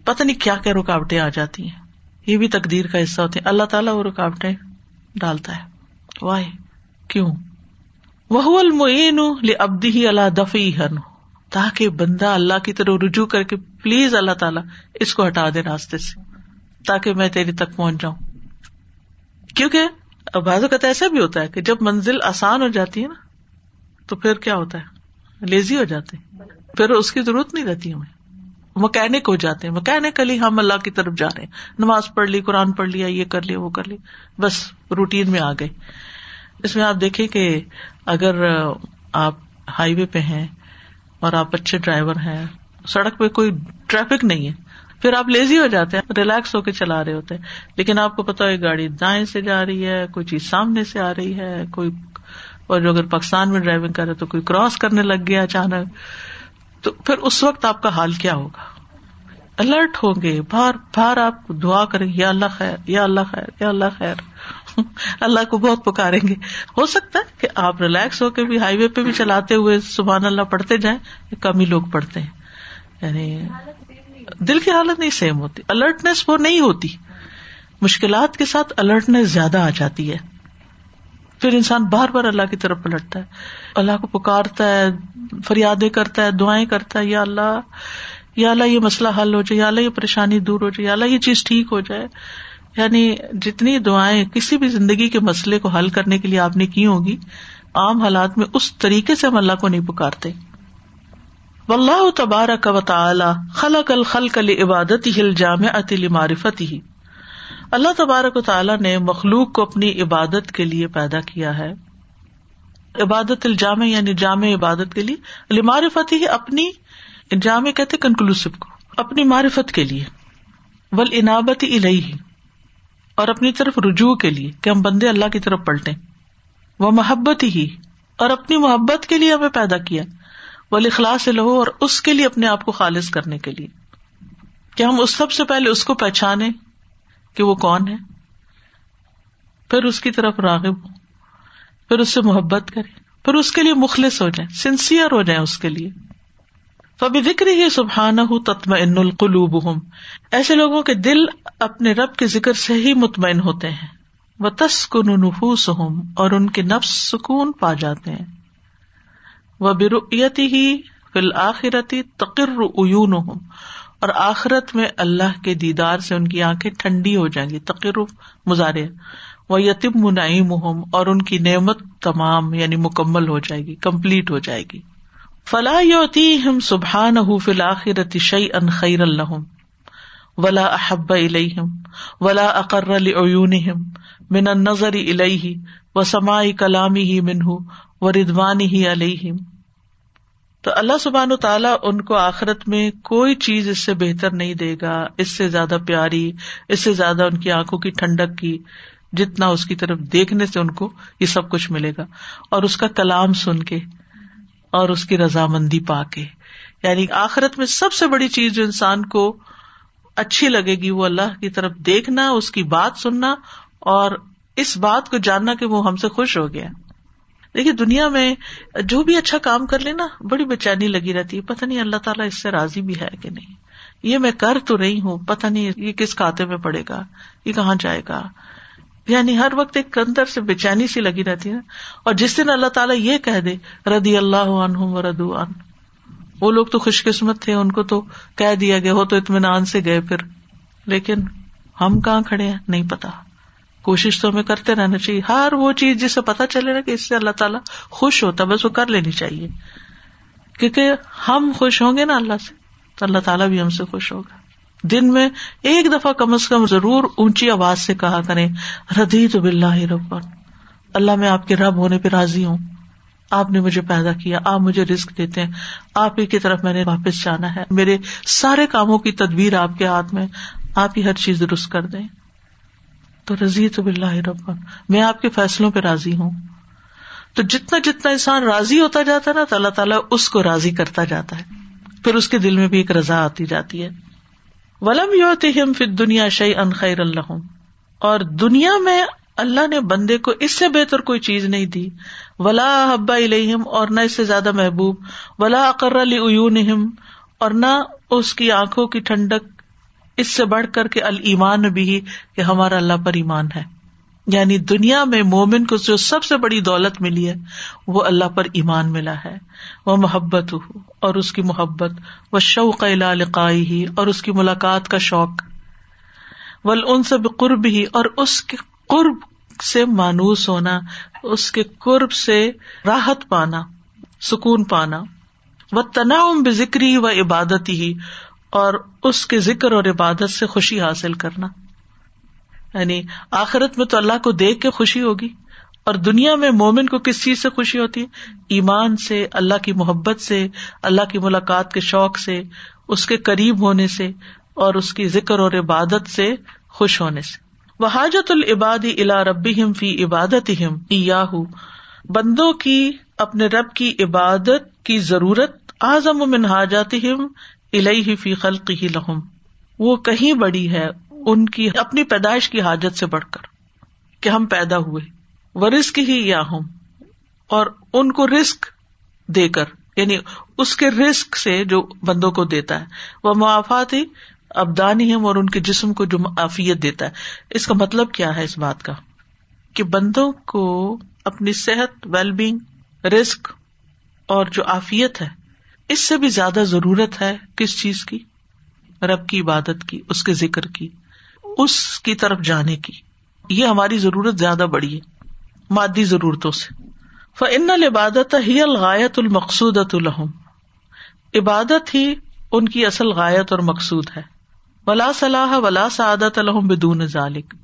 پتہ نہیں کیا کیا رکاوٹیں آ جاتی ہیں۔ یہ بھی تقدیر کا حصہ ہوتی ہے اللہ تعالیٰ وہ رکاوٹیں ڈالتا ہے۔ واہ، کیوں؟ وہ المعین ابدی ہی اللہ دفی ہن تاکہ بندہ اللہ کی طرح رجوع کر کے، پلیز اللہ تعالیٰ اس کو ہٹا دے راستے سے، تاکہ میں تیری تک پہنچ جاؤں۔ کیونکہ بعض اوقات ایسا بھی ہوتا ہے کہ جب منزل آسان ہو جاتی ہے نا، تو پھر کیا ہوتا ہے؟ لیزی ہو جاتے پھر اس کی ضرورت نہیں رہتی ہمیں۔ مکینک ہو جاتے ہیں۔ مکینکلی ہم اللہ کی طرف جا رہے ہیں۔ نماز پڑھ لی، قرآن پڑھ لیا، یہ کر لیا، وہ کر لی بس روٹین میں آ گئے۔ اس میں آپ دیکھیں کہ اگر آپ ہائی وے پہ ہیں اور آپ اچھے ڈرائیور ہیں، سڑک پہ کوئی ٹریفک نہیں ہے۔ پھر آپ لیزی ہو جاتے ہیں، ریلیکس ہو کے چلا رہے ہوتے ہیں۔ لیکن آپ کو پتا ہے گاڑی دائیں سے جا رہی ہے، کوئی چیز سامنے سے آ رہی ہے، کوئی اور جو اگر پاکستان میں ڈرائیونگ کر رہے تو کوئی کراس کرنے لگ گیا اچانک۔ تو پھر اس وقت آپ کا حال کیا ہوگا؟ الرٹ ہوں گے۔ بار بار آپ دعا کریں یا اللہ خیر، یا اللہ خیر، یا اللہ خیر۔ اللہ کو بہت پکاریں گے۔ ہو سکتا ہے کہ آپ ریلیکس ہو کے بھی ہائی وے پہ بھی چلاتے ہوئے سبحان اللہ پڑھتے جائیں کم ہی لوگ پڑھتے ہیں۔ یعنی دل کی حالت نہیں سیم ہوتی۔ الرٹنیس وہ نہیں ہوتی۔ مشکلات کے ساتھ الرٹنیس زیادہ آ جاتی ہے۔ پھر انسان بار بار اللہ کی طرف پلٹتا ہے۔ اللہ کو پکارتا ہے، فریادیں کرتا ہے، دعائیں کرتا ہے، یا اللہ یا اللہ یہ مسئلہ حل ہو جائے، یا اللہ یہ پریشانی دور ہو جائے، یا اللہ یہ چیز ٹھیک ہو جائے۔ یعنی جتنی دعائیں کسی بھی زندگی کے مسئلے کو حل کرنے کے لیے آپ نے کی ہوگی عام حالات میں اس طریقے سے ہم اللہ کو نہیں پکارتے۔ اللہ تبارک و تعالی خلق الخلق عبادت ہل جامع اتل معرفت ہی اللہ تبارک و تعالیٰ نے مخلوق کو اپنی عبادت کے لیے پیدا کیا ہے۔ عبادت الجامع یعنی جامع عبادت کے لیے معرفت ہی اپنی جامع کہتے کنکلوسو کو، اپنی معرفت کے لیے۔ ول انابت الہی اور اپنی طرف رجوع کے لیے، کہ ہم بندے اللہ کی طرف پلٹے وہ محبت ہی اور اپنی محبت کے لیے ہمیں پیدا کیا۔ وہ اخلاص لہو اور اس کے لیے اپنے آپ کو خالص کرنے کے لیے۔ کہ ہم اس سب سے پہلے اس کو پہچانے کہ وہ کون ہے، پھر اس کی طرف راغب ہو پھر اس سے محبت کرے پھر اس کے لیے مخلص ہو جائیں سنسیئر ہو جائیں اس کے لیے۔ فبی ذکر ہی سبحان ہوں تتم ان القلوب ہوں ایسے لوگوں کے دل اپنے رب کے ذکر سے ہی مطمئن ہوتے ہیں۔ وہ تسکن نفوس ہوں اور ان کے نفس سکون پا جاتے ہیں۔ وہ برتی ہی فی الآخرتی تقر اون اور آخرت میں اللہ کے دیدار سے ان کی آنکھیں ٹھنڈی ہو جائیں گی تقر مظاہرے۔ وہ یتیم منعیم اور ان کی نعمت تمام یعنی مکمل ہو جائے گی، کمپلیٹ ہو جائے گی۔ فلاح یوتی ہم سبحان فل آخرت شعی ان خیر الحم ولا احب الم ولا اقر العین من نظر الہ و سماعی کلامی ہی منہ و ہی علیہم۔ تو اللہ سبحان و تعالیٰ ان کو آخرت میں کوئی چیز اس سے بہتر نہیں دے گا، اس سے زیادہ پیاری، اس سے زیادہ ان کی آنکھوں کی ٹھنڈک کی، جتنا اس کی طرف دیکھنے سے ان کو یہ سب کچھ ملے گا۔ اور اس کا کلام سن کے، اور اس کی رضامندی پا کے۔ یعنی آخرت میں سب سے بڑی چیز جو انسان کو اچھی لگے گی، وہ اللہ کی طرف دیکھنا، اس کی بات سننا، اور اس بات کو جاننا کہ وہ ہم سے خوش ہو گیا۔ دیکھیے، دنیا میں جو بھی اچھا کام کر لینا بڑی بے چینی لگی رہتی ہے۔ پتہ نہیں اللہ تعالیٰ اس سے راضی بھی ہے کہ نہیں۔ یہ میں کر تو رہی ہوں، پتہ نہیں یہ کس کھاتے میں پڑے گا، یہ کہاں جائے گا۔ یعنی ہر وقت ایک اندر سے بے چینی سی لگی رہتی ہے۔ اور جس دن اللہ تعالیٰ یہ کہہ دے ردی اللہ عنہ ردو ان وہ لوگ تو خوش قسمت تھے، ان کو تو کہہ دیا گیا ہو تو اطمینان سے گئے پھر۔ لیکن ہم کہاں کھڑے ہیں؟ نہیں پتا۔ کوشش تو ہمیں کرتے رہنا چاہیے۔ ہر وہ چیز جسے پتا چلے نا کہ اس سے اللہ تعالیٰ خوش ہوتا بس وہ کر لینی چاہیے۔ کیونکہ ہم خوش ہوں گے نا اللہ سے، تو اللہ تعالیٰ بھی ہم سے خوش ہوگا۔ دن میں ایک دفعہ کم از کم ضرور اونچی آواز سے کہا کریں ردی تو بلّہ رب اللہ میں آپ کے رب ہونے پہ راضی ہوں۔ آپ نے مجھے پیدا کیا، آپ مجھے رسک دیتے ہیں۔ آپ ہی کی طرف میں نے واپس جانا ہے۔ میرے سارے کاموں کی تدبیر آپ کے ہاتھ میں، آپ ہی ہر چیز درست کر دیں۔ تو رضی تو بلّہ رب میں آپ کے فیصلوں پہ راضی ہوں۔ تو جتنا جتنا انسان راضی ہوتا جاتا ہے نا، تو اللہ تعالیٰ اس کو راضی کرتا جاتا ہے۔ پھر اس کے دل میں بھی ایک رضا آتی جاتی ہے۔ ولم یو فر دنیا شعی ان خیر اللہ اور دنیا میں اللہ نے بندے کو اس سے بہتر کوئی چیز نہیں دی۔ ولا حبا الہم اور نہ اس سے زیادہ محبوب۔ ولا اقر علیون اور نہ اس کی آنکھوں کی ٹھنڈک اس سے بڑھ کر کے المان بھی کہ ہمارا اللہ پر ایمان ہے۔ یعنی دنیا میں مومن کو جو سب سے بڑی دولت ملی ہے، وہ اللہ پر ایمان ملا ہے۔ وہ محبت ہو اور اس کی محبت، وہ شوق لقائی ہی اور اس کی ملاقات کا شوق۔ ول ان سے قرب ہی اور اس کے قرب سے مانوس ہونا، اس کے قرب سے راحت پانا، سکون پانا۔ وہ تناؤ ذکری و عبادت ہی اور اس کے ذکر اور عبادت سے خوشی حاصل کرنا۔ یعنی آخرت میں تو اللہ کو دیکھ کے خوشی ہوگی اور دنیا میں مومن کو کس چیز سے خوشی ہوتی ہے؟ ایمان سے، اللہ کی محبت سے، اللہ کی ملاقات کے شوق سے، اس کے قریب ہونے سے اور اس کی ذکر اور عبادت سے خوش ہونے سے۔ وہ حاجت العبادی الا ربی ہم فی عبادت ہم بندوں کی، اپنے رب کی عبادت کی ضرورت اعظم من حاجات ہم الہی فی خلق ہی لہم۔ وہ کہیں بڑی ہے، ان کی اپنی پیدائش کی حاجت سے بڑھ کر کہ ہم پیدا ہوئے۔ وہ رسک ہی یا ہوں اور ان کو رسک دے کر یعنی اس کے رسک سے جو بندوں کو دیتا ہے۔ وہ موافات ہی ابدانی ہم اور ان کے جسم کو جو معافیت دیتا ہے۔ اس کا مطلب کیا ہے اس بات کا؟ کہ بندوں کو اپنی صحت ویل بینگ رسک اور جو آفیت ہے اس سے بھی زیادہ ضرورت ہے کس چیز کی؟ رب کی عبادت کی، اس کے ذکر کی، اس کی طرف جانے کی۔ یہ ہماری ضرورت زیادہ بڑی ہے، مادی ضرورتوں سے۔ فن العبادت ہی الغایت المقصود الحم عبادت ہی ان کی اصل غایت اور مقصود ہے۔ ولا صلاح ولا سعادت الحم بدون ذالک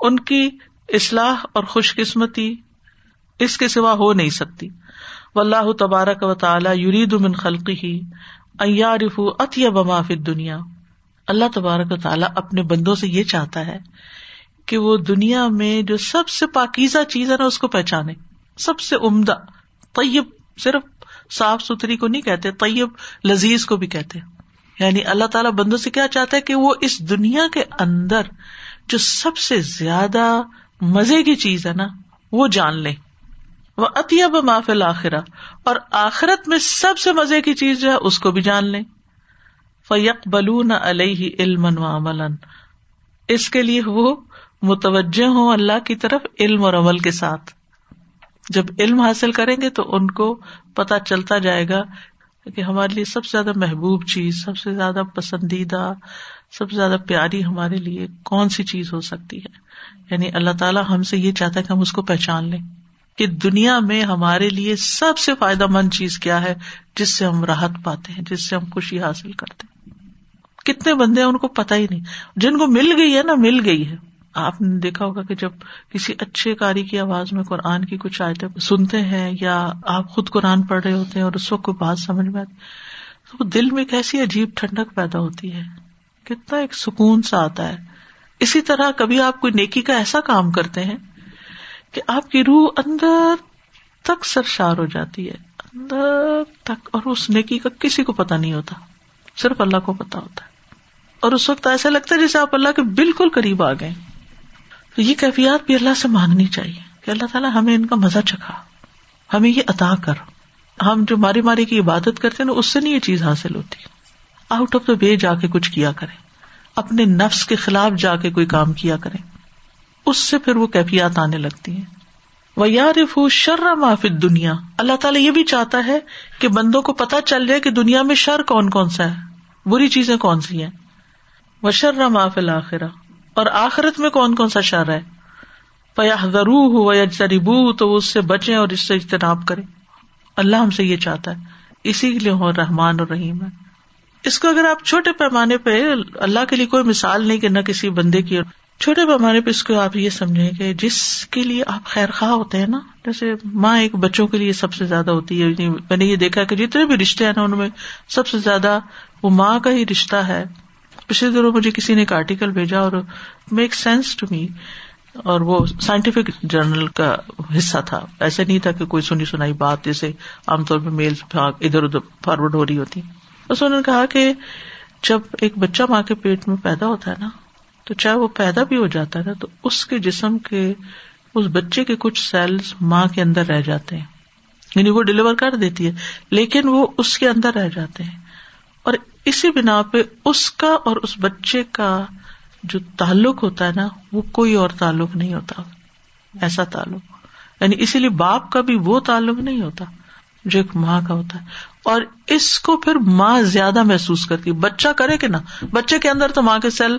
ان کی اصلاح اور خوش قسمتی اس کے سوا ہو نہیں سکتی۔ و اللہ تبارک و تعالیٰ یرید من خلقی ہی ایارف اتیا بمافی دنیا اللہ تبارک و تعالیٰ اپنے بندوں سے یہ چاہتا ہے کہ وہ دنیا میں جو سب سے پاکیزہ چیز ہے نا، اس کو پہچانے۔ سب سے عمدہ، طیب، صرف صاف ستھری کو نہیں کہتے، طیب، لذیذ کو بھی کہتے۔ یعنی اللہ تعالیٰ بندوں سے کیا چاہتا ہے کہ وہ اس دنیا کے اندر جو سب سے زیادہ مزے کی چیز ہے نا، وہ جان لیں۔ وہ اتیب مافل آخرا اور آخرت میں سب سے مزے کی چیز جو ہے اس کو بھی جان لیں۔ فیق بلون علیہ علم و عمل اس کے لیے وہ متوجہ ہوں اللہ کی طرف علم اور عمل کے ساتھ۔ جب علم حاصل کریں گے تو ان کو پتا چلتا جائے گا کہ ہمارے لیے سب سے زیادہ محبوب چیز، سب سے زیادہ پسندیدہ، سب سے زیادہ پیاری ہمارے لیے کون سی چیز ہو سکتی ہے؟ یعنی اللہ تعالیٰ ہم سے یہ چاہتا ہے کہ ہم اس کو پہچان لیں۔ کہ دنیا میں ہمارے لیے سب سے فائدہ مند چیز کیا ہے جس سے ہم راحت پاتے ہیں، جس سے ہم خوشی حاصل کرتے ہیں۔ کتنے بندے ہیں ان کو پتا ہی نہیں۔ جن کو مل گئی ہے نا، مل گئی ہے۔ آپ نے دیکھا ہوگا کہ جب کسی اچھے کاری کی آواز میں قرآن کی کچھ آیتیں سنتے ہیں یا آپ خود قرآن پڑھ رہے ہوتے ہیں اور اس وقت کوئی بات سمجھ میں آتی تو دل میں کیسی عجیب ٹھنڈک پیدا ہوتی ہے۔ کتنا ایک سکون سا آتا ہے۔ اسی طرح کبھی آپ کوئی نیکی کا ایسا کام کرتے ہیں کہ آپ کی روح اندر تک سرشار ہو جاتی ہے، اندر تک، اور اس نیکی کا کسی کو پتا نہیں ہوتا، صرف اللہ کو پتا ہوتا ہے۔ اور اس وقت ایسا لگتا ہے جیسے آپ اللہ کے بالکل قریب آ گئے۔ تو یہ کیفیات بھی اللہ سے مانگنی چاہیے کہ اللہ تعالیٰ ہمیں ان کا مزہ چکھا۔ ہمیں یہ عطا کر۔ ہم جو ماری ماری کی عبادت کرتے نا، اس سے نہیں یہ چیز حاصل ہوتی۔ آؤٹ آف دا وے جا کے کچھ کیا کرے اپنے نفس کے خلاف جا کے کوئی کام کیا کرے اس سے پھر وہ کیفیات آنے لگتی ہیں۔ وہ یار شر معافت دنیا اللہ تعالیٰ یہ بھی چاہتا ہے کہ بندوں کو پتا چل جائے کہ دنیا میں شر کون کون سا ہے۔ بری چیزیں کون سی ہیں۔ وہ شر معافل آخرا اور آخرت میں کون کون سا شر ہے۔ پیا ضرو ہو یا جریبو تو اس سے بچے اور اس سے اجتناب کرے اللہ ہم سے یہ چاہتا ہے۔ اسی لیے ہو رحمان اور رحیم ہے اس کو اگر آپ چھوٹے پیمانے پہ اللہ کے لیے کوئی مثال نہیں کہ نہ کسی بندے کی چھوٹے پیمانے پہ اس کو آپ یہ سمجھیں کہ جس کے لیے آپ خیر خواہ ہوتے ہیں نا، جیسے ماں ایک بچوں کے لیے سب سے زیادہ ہوتی ہے یعنی میں نے یہ دیکھا کہ جتنے بھی رشتے ہیں نا ان میں سب سے زیادہ وہ ماں کا ہی رشتہ ہے۔ پچھلے دنوں مجھے کسی نے ایک آرٹیکل بھیجا اور میک سینس ٹو می اور وہ سائنٹیفک جرنل کا حصہ تھا۔ ایسا نہیں تھا کہ کوئی سنی سنائی بات، جیسے عام طور پہ میل ادھر ادھر فارورڈ ہو رہی ہوتی۔ بس انہوں نے کہا کہ جب ایک بچہ ماں کے پیٹ میں پیدا ہوتا ہے نا تو چاہے وہ پیدا بھی ہو جاتا ہے نا، تو اس کے جسم کے، اس بچے کے کچھ سیلس ماں کے اندر رہ جاتے ہیں۔ یعنی وہ ڈلیور کر دیتی ہے، لیکن وہ اس کے اندر رہ جاتے ہیں۔ اور اسی بنا پہ اس کا اور اس بچے کا جو تعلق ہوتا ہے نا، وہ کوئی اور تعلق نہیں ہوتا۔ ایسا تعلق۔ یعنی اسی لیے باپ کا بھی وہ تعلق نہیں ہوتا جو ایک ماں کا ہوتا ہے۔ اور اس کو پھر ماں زیادہ محسوس کرتی، بچہ کرے کہ نا بچے کے اندر تو ماں کے سیل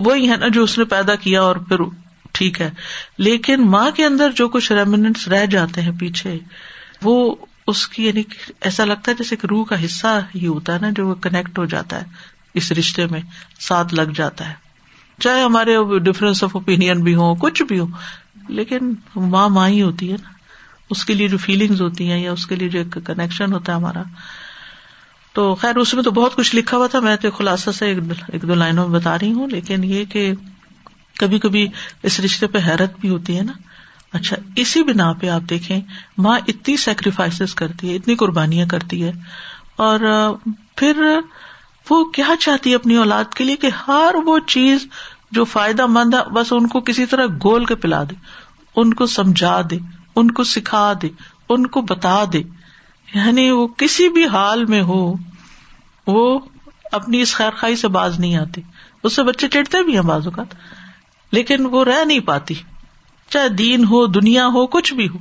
وہی ہے نا جو اس نے پیدا کیا اور پھر ٹھیک ہے۔ لیکن ماں کے اندر جو کچھ ریمنٹس رہ جاتے ہیں پیچھے، وہ اس کی یعنی ایسا لگتا ہے جیسے کہ روح کا حصہ ہی ہوتا ہے نا، جو وہ کنیکٹ ہو جاتا ہے۔ اس رشتے میں ساتھ لگ جاتا ہے۔ چاہے ہمارے ڈفرینس آف اوپین بھی ہو کچھ بھی ہو لیکن ماں ماں ہی ہوتی ہے نا۔ اس کے لیے جو فیلنگز ہوتی ہیں یا اس کے لیے جو ایک کنیکشن ہوتا ہے ہمارا۔ تو خیر، اس میں تو بہت کچھ لکھا ہوا تھا، میں تو خلاصہ سے ایک دو لائنوں میں بتا رہی ہوں، لیکن یہ کہ کبھی کبھی اس رشتے پہ حیرت بھی ہوتی ہے نا۔ اچھا اسی بنا پہ آپ دیکھیں، ماں اتنی سیکریفائس کرتی ہے، اتنی قربانیاں کرتی ہے۔ اور پھر وہ کیا چاہتی ہے اپنی اولاد کے لیے کہ ہر وہ چیز جو فائدہ مند ہے، بس ان کو کسی طرح گول کے پلا دے، ان کو سمجھا دے۔ ان کو سکھا دے، ان کو بتا دے۔ یعنی وہ کسی بھی حال میں ہو، وہ اپنی اس خیر خائی سے باز نہیں آتی اس سے بچے چڑھتے بھی ہیں بعض اوقات، لیکن وہ رہ نہیں پاتی۔ چاہے دین ہو، دنیا ہو، کچھ بھی ہو۔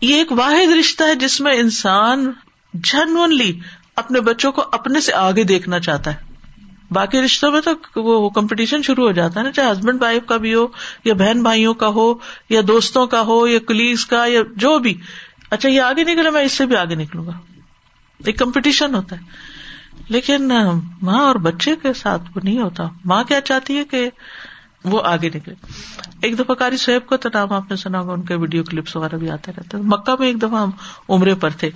یہ ایک واحد رشتہ ہے جس میں انسان جنونلی اپنے بچوں کو اپنے سے آگے دیکھنا چاہتا ہے۔ باقی رشتوں میں تو وہ کمپٹیشن شروع ہو جاتا ہے نا، چاہے ہسبینڈ وائف کا بھی ہو یا بہن بھائیوں کا ہو یا دوستوں کا ہو یا کلیگس کا یا جو بھی۔ اچھا یہ آگے نکلا میں اس سے بھی آگے نکلوں گا۔ ایک کمپٹیشن ہوتا ہے۔ لیکن، ماں اور بچے کے ساتھ وہ نہیں ہوتا۔ ماں کیا چاہتی ہے کہ وہ آگے نکلے۔ ایک دفعہ کاری سہیب کا تو نام آپ نے سنا ہوگا، ان کے ویڈیو کلپس وغیرہ بھی آتے رہتے۔ مکہ میں ایک دفعہ ہم عمرے پر تھے۔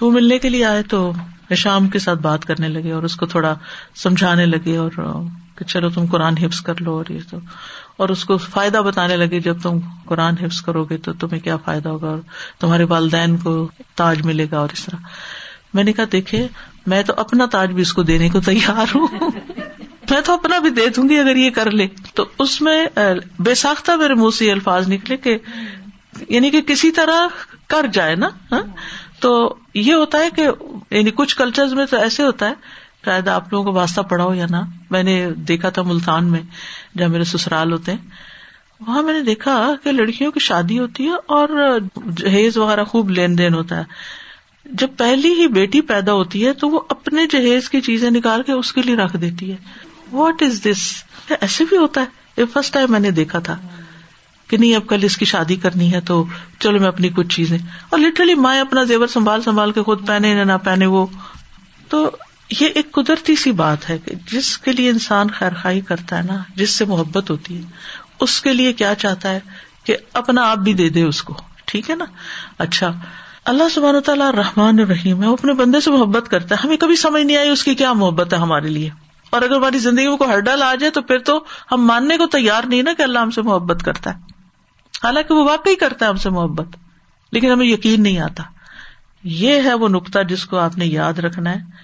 تو وہ ملنے کے لیے آئے تو شام کے ساتھ بات کرنے لگے اور اس کو تھوڑا سمجھانے لگے اور کہ چلو تم قرآن حفظ کر لو اور یہ تو اور اس کو فائدہ بتانے لگے جب تم قرآن حفظ کرو گے تو تمہیں کیا فائدہ ہوگا اور تمہارے والدین کو تاج ملے گا اور اس طرح۔ میں نے کہا، دیکھے، میں تو اپنا تاج بھی اس کو دینے کو تیار ہوں۔ میں تو اپنا بھی دے دوں گی اگر یہ کر لے۔ تو اس میں بے ساختہ میرے منہ سے الفاظ نکلے کہ یعنی کہ کسی طرح کر جائے نا ہاں؟ تو یہ ہوتا ہے کہ یعنی کچھ کلچر میں تو ایسے ہوتا ہے، شاید آپ لوگوں کو واسطہ پڑا ہو یا نہ۔ میں نے دیکھا تھا ملتان میں، جہاں میرے سسرال ہوتے ہیں۔ وہاں میں نے دیکھا کہ لڑکیوں کی شادی ہوتی ہے اور جہیز وغیرہ خوب لین دین ہوتا ہے۔ جب پہلی ہی بیٹی پیدا ہوتی ہے تو وہ اپنے جہیز کی چیزیں نکال کے اس کے لیے رکھ دیتی ہے۔ واٹ از دس ایسے بھی ہوتا ہے۔ یہ فرسٹ ٹائم میں نے دیکھا تھا۔ کہ نہیں، اب کل اس کی شادی کرنی ہے تو چلو میں اپنی کچھ چیزیں اور لٹرلی مائیں اپنا زیور سنبھال سنبھال کے خود پہنے نہ پہنے وہ تو یہ ایک قدرتی سی بات ہے کہ جس کے لیے انسان خیر خائی کرتا ہے نا، جس سے محبت ہوتی ہے، اس کے لیے کیا چاہتا ہے کہ اپنا آپ بھی دے دے اس کو، ٹھیک ہے نا؟ اچھا اللہ سبحان تعالیٰ رحمان الرحیم ہے، وہ اپنے بندے سے محبت کرتا ہے، ہمیں کبھی سمجھ نہیں آئی اس کی کیا محبت ہے ہمارے لیے۔ اور اگر ہماری زندگی میں کوئی ہرڈل آ جائے تو پھر تو ہم ماننے کو تیار نہیں نا کہ اللہ ہم سے محبت کرتا ہے۔ حالانکہ وہ واقعی کرتا ہے ہم سے محبت، لیکن ہمیں یقین نہیں آتا۔ یہ ہے وہ نقطہ جس کو آپ نے یاد رکھنا ہے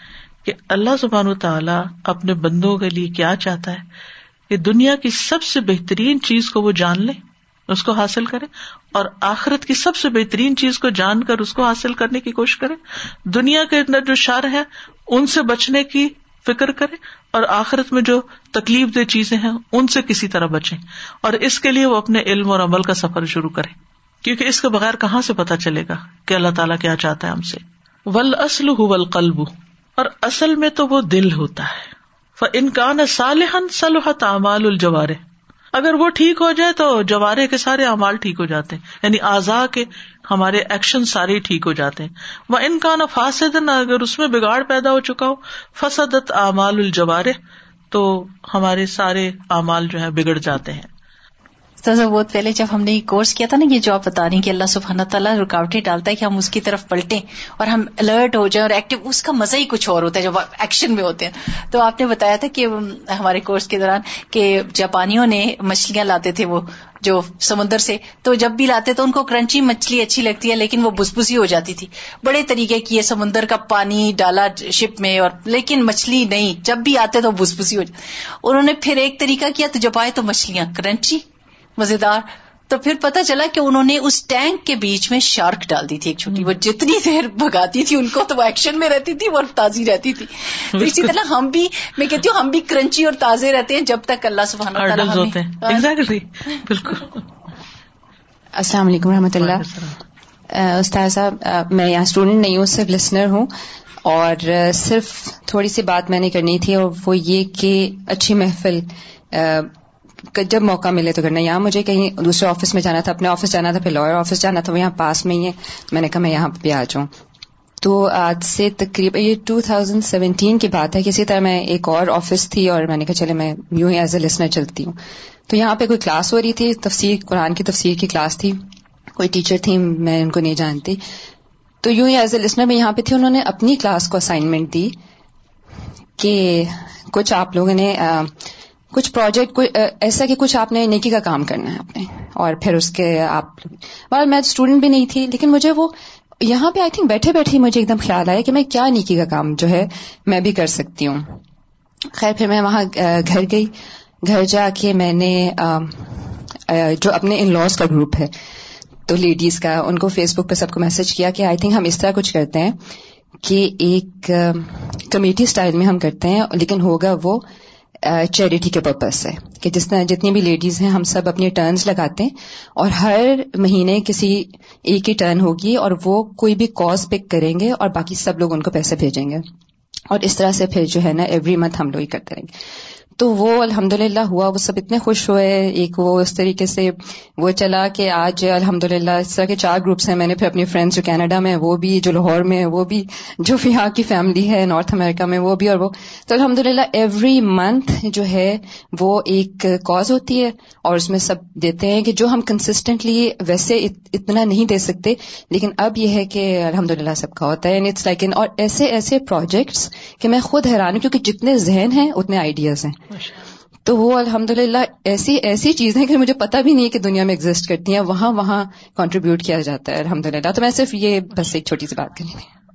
کہ اللہ سبحان تعالیٰ اپنے بندوں کے لیے کیا چاہتا ہے کہ دنیا کی سب سے بہترین چیز کو وہ جان لے، اس کو حاصل کرے، اور آخرت کی سب سے بہترین چیز کو جان کر اس کو حاصل کرنے کی کوشش کرے۔ دنیا کے اندر جو شر ہے، ان سے بچنے کی فکر کرے اور آخرت میں جو تکلیف دہ چیزیں ہیں، ان سے کسی طرح بچے اور اس کے لیے وہ اپنے علم اور عمل کا سفر شروع کرے کیونکہ اس کے بغیر کہاں سے پتا چلے گا کہ اللہ تعالیٰ کیا چاہتا ہے ہم سے۔ ول اصل قلب اور اصل میں تو وہ دل ہوتا ہے۔ انکان صالحن صلحت اعمال الجوار۔ اگر وہ ٹھیک ہو جائے تو جوارے کے سارے امال ٹھیک ہو جاتے ہیں۔ یعنی آزا کے ہمارے ایکشن سارے ٹھیک ہو جاتے ہیں۔ وہ ان کا نا فاسد اگر اس میں بگاڑ پیدا ہو چکا ہو، فسدت اعمال الجوارے تو ہمارے سارے اعمال جو ہے بگڑ جاتے ہیں۔ بہت پہلے جب ہم نے یہ کورس کیا تھا نا، یہ جو آپ بتا رہی کہ اللہ سبحانہ تعالیٰ رکاوٹیں ڈالتا ہے کہ ہم اس کی طرف پلٹیں اور ہم الرٹ ہو جائیں اور ایکٹیو اس کا مزہ ہی کچھ اور ہوتا ہے جب ایکشن میں ہوتے ہیں۔ تو آپ نے بتایا تھا کہ ہمارے کورس کے دوران کہ جاپانیوں نے مچھلیاں لاتے تھے وہ، جو سمندر سے۔ تو جب بھی لاتے تو ان کو کرنچی مچھلی اچھی لگتی ہے، لیکن وہ بسبسی ہو جاتی تھی۔ بڑے طریقے کی یہ سمندر کا پانی ڈالا شپ میں اور، لیکن مچھلی نہیں۔ جب بھی آتے تو بسبسی ہو جاتی انہوں نے پھر ایک طریقہ کیا، تو جب آئے تو مچھلیاں کرنچی مزیدار۔ تو پھر پتا چلا کہ انہوں نے اس ٹینک کے بیچ میں شارک ڈال دی تھی ایک چھوٹی۔ وہ جتنی دیر بگاتی تھی ان کو تو وہ ایکشن میں رہتی تھی وہ تازی رہتی تھی۔ تو اسی طرح ہم بھی میں کہتی ہوں ہم بھی کرنچی اور تازے رہتے ہیں جب تک اللہ سبحانہ بالکل۔ السلام علیکم رحمۃ اللہ۔ استاد صاحب میں یہاں اسٹوڈینٹ نہیں ہوں صرف لسنر ہوں۔ اور صرف تھوڑی سی بات میں نے کرنی تھی اور وہ یہ کہ اچھی محفل جب موقع ملے تو کرنا یہاں مجھے کہیں دوسرے آفس میں جانا تھا، اپنے آفس جانا تھا، پھر لائر آفس جانا تھا، وہ یہاں پاس میں ہی ہے۔ میں نے کہا، میں یہاں پہ آ جاؤں۔ تو آج سے تقریباً یہ ٹو تھاؤزینڈ سیونٹین کی بات ہے کسی طرح میں ایک اور آفس تھی اور میں نے کہا، چلے، میں یوں ہی ایز اے لسنر چلتی ہوں۔ تو یہاں پہ کوئی کلاس ہو رہی تھی، تفسیر، قرآن کی تفسیر کی کلاس تھی۔ کوئی ٹیچر تھی، میں ان کو نہیں جانتی۔ تو یوں ہی ایز اے لسنر میں یہاں پہ تھی، انہوں نے اپنی کلاس کو اسائنمنٹ دی کہ کچھ آپ لوگوں نے کچھ پروجیکٹ ایسا کہ کچھ آپ نے نیکی کا کام کرنا ہے آپ نے اور پھر اس کے آپ میں اسٹوڈینٹ بھی نہیں تھی، لیکن مجھے وہ یہاں پہ آئی تھنک بیٹھے بیٹھے مجھے ایک دم خیال آیا کہ میں کیا نیکی کا کام جو ہے میں بھی کر سکتی ہوں۔ خیر، پھر میں وہاں گھر گئی۔ گھر جا کے میں نے جو اپنے ان لاس کا گروپ ہے، تو لیڈیز کا، ان کو فیس بک پہ سب کو میسج کیا کہ آئی تھنک ہم اس طرح کچھ کرتے ہیں کہ ایک کمیٹی اسٹائل میں ہم کرتے ہیں، لیکن ہوگا وہ چیریٹی کے پرپز سے کہ جس طرح جتنی بھی لیڈیز ہیں، ہم سب اپنی ٹرنز لگاتے ہیں اور ہر مہینے کسی ایک ہی ٹرن ہوگی اور وہ کوئی بھی کاز پک کریں گے اور باقی سب لوگ ان کو پیسے بھیجیں گے۔ اور اس طرح سے پھر جو ہے نا ایوری منتھ ہم لوگ ہی کرتے رہیں گے۔ تو وہ الحمد للہ ہوا، وہ سب اتنے خوش ہوئے۔ ایک وہ اس طریقے سے وہ چلا کہ آج الحمد للہ اس طرح کے چار گروپس ہیں۔ میں نے پھر اپنی فرینڈس جو کینیڈا میں وہ بھی، جو لاہور میں وہ بھی، جو یہاں کی فیملی ہے، نارتھ امیرکا میں، وہ بھی اور وہ۔ تو الحمد للہ ایوری منتھ جو ہے وہ ایک کاز ہوتی ہے اور اس میں سب دیتے ہیں کہ جو ہم کنسسٹنٹلی ویسے اتنا نہیں دے سکتے۔ لیکن اب یہ ہے کہ الحمد للہ سب کا ہوتا ہے۔ اٹس لائک اور ایسے ایسے پروجیکٹس کہ میں خود حیران ہوں کیونکہ جتنے ذہن ہیں، اتنے آئیڈیاز ہیں۔ تو وہ الحمد للہ ایسی ایسی چیزیں کہ مجھے پتا بھی نہیں کہ دنیا میں ایگزٹ کرتی ہیں وہاں وہاں کانٹریبیوٹ کیا جاتا ہے الحمد للہ تو میں صرف یہ بس ایک چھوٹی سی بات کرنی تھی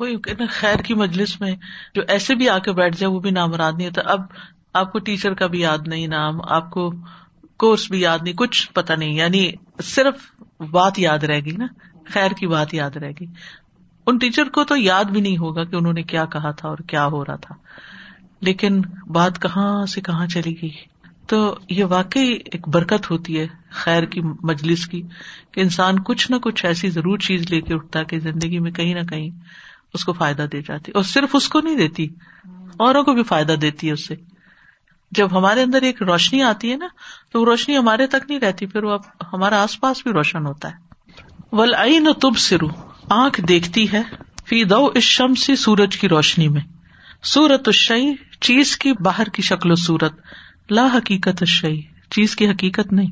وہی خیر کی مجلس میں جو ایسے بھی آ کے بیٹھ جائے وہ بھی نام یاد نہیں ہوتا۔ اب آپ کو ٹیچر کا بھی یاد نہیں نام آپ کو کورس بھی یاد نہیں کچھ پتا نہیں۔ یعنی صرف بات یاد رہے گی نا خیر کی بات یاد رہے گی ان ٹیچر کو تو یاد بھی نہیں ہوگا کہ انہوں نے کیا کہا تھا اور کیا ہو رہا تھا۔ لیکن بات کہاں سے کہاں چلی گئی؟ تو یہ واقعی ایک برکت ہوتی ہے خیر کی مجلس کی کہ انسان کچھ نہ کچھ ایسی ضرور چیز لے کے اٹھتا کہ زندگی میں کہیں نہ کہیں اس کو فائدہ دے جاتی، اور صرف اس کو نہیں دیتی، اوروں کو بھی فائدہ دیتی ہے اس سے۔ جب ہمارے اندر ایک روشنی آتی ہے نا، تو وہ روشنی ہمارے تک نہیں رہتی، پھر وہ ہمارا آس پاس بھی روشن ہوتا ہے۔ ول نہ تب سرو آنکھ دیکھتی ہے فی دو اس شم سی سورج کی روشنی میں۔ سورت الشعی چیز کی باہر کی شکل و صورت، لا حقیقت شعی چیز کی حقیقت نہیں۔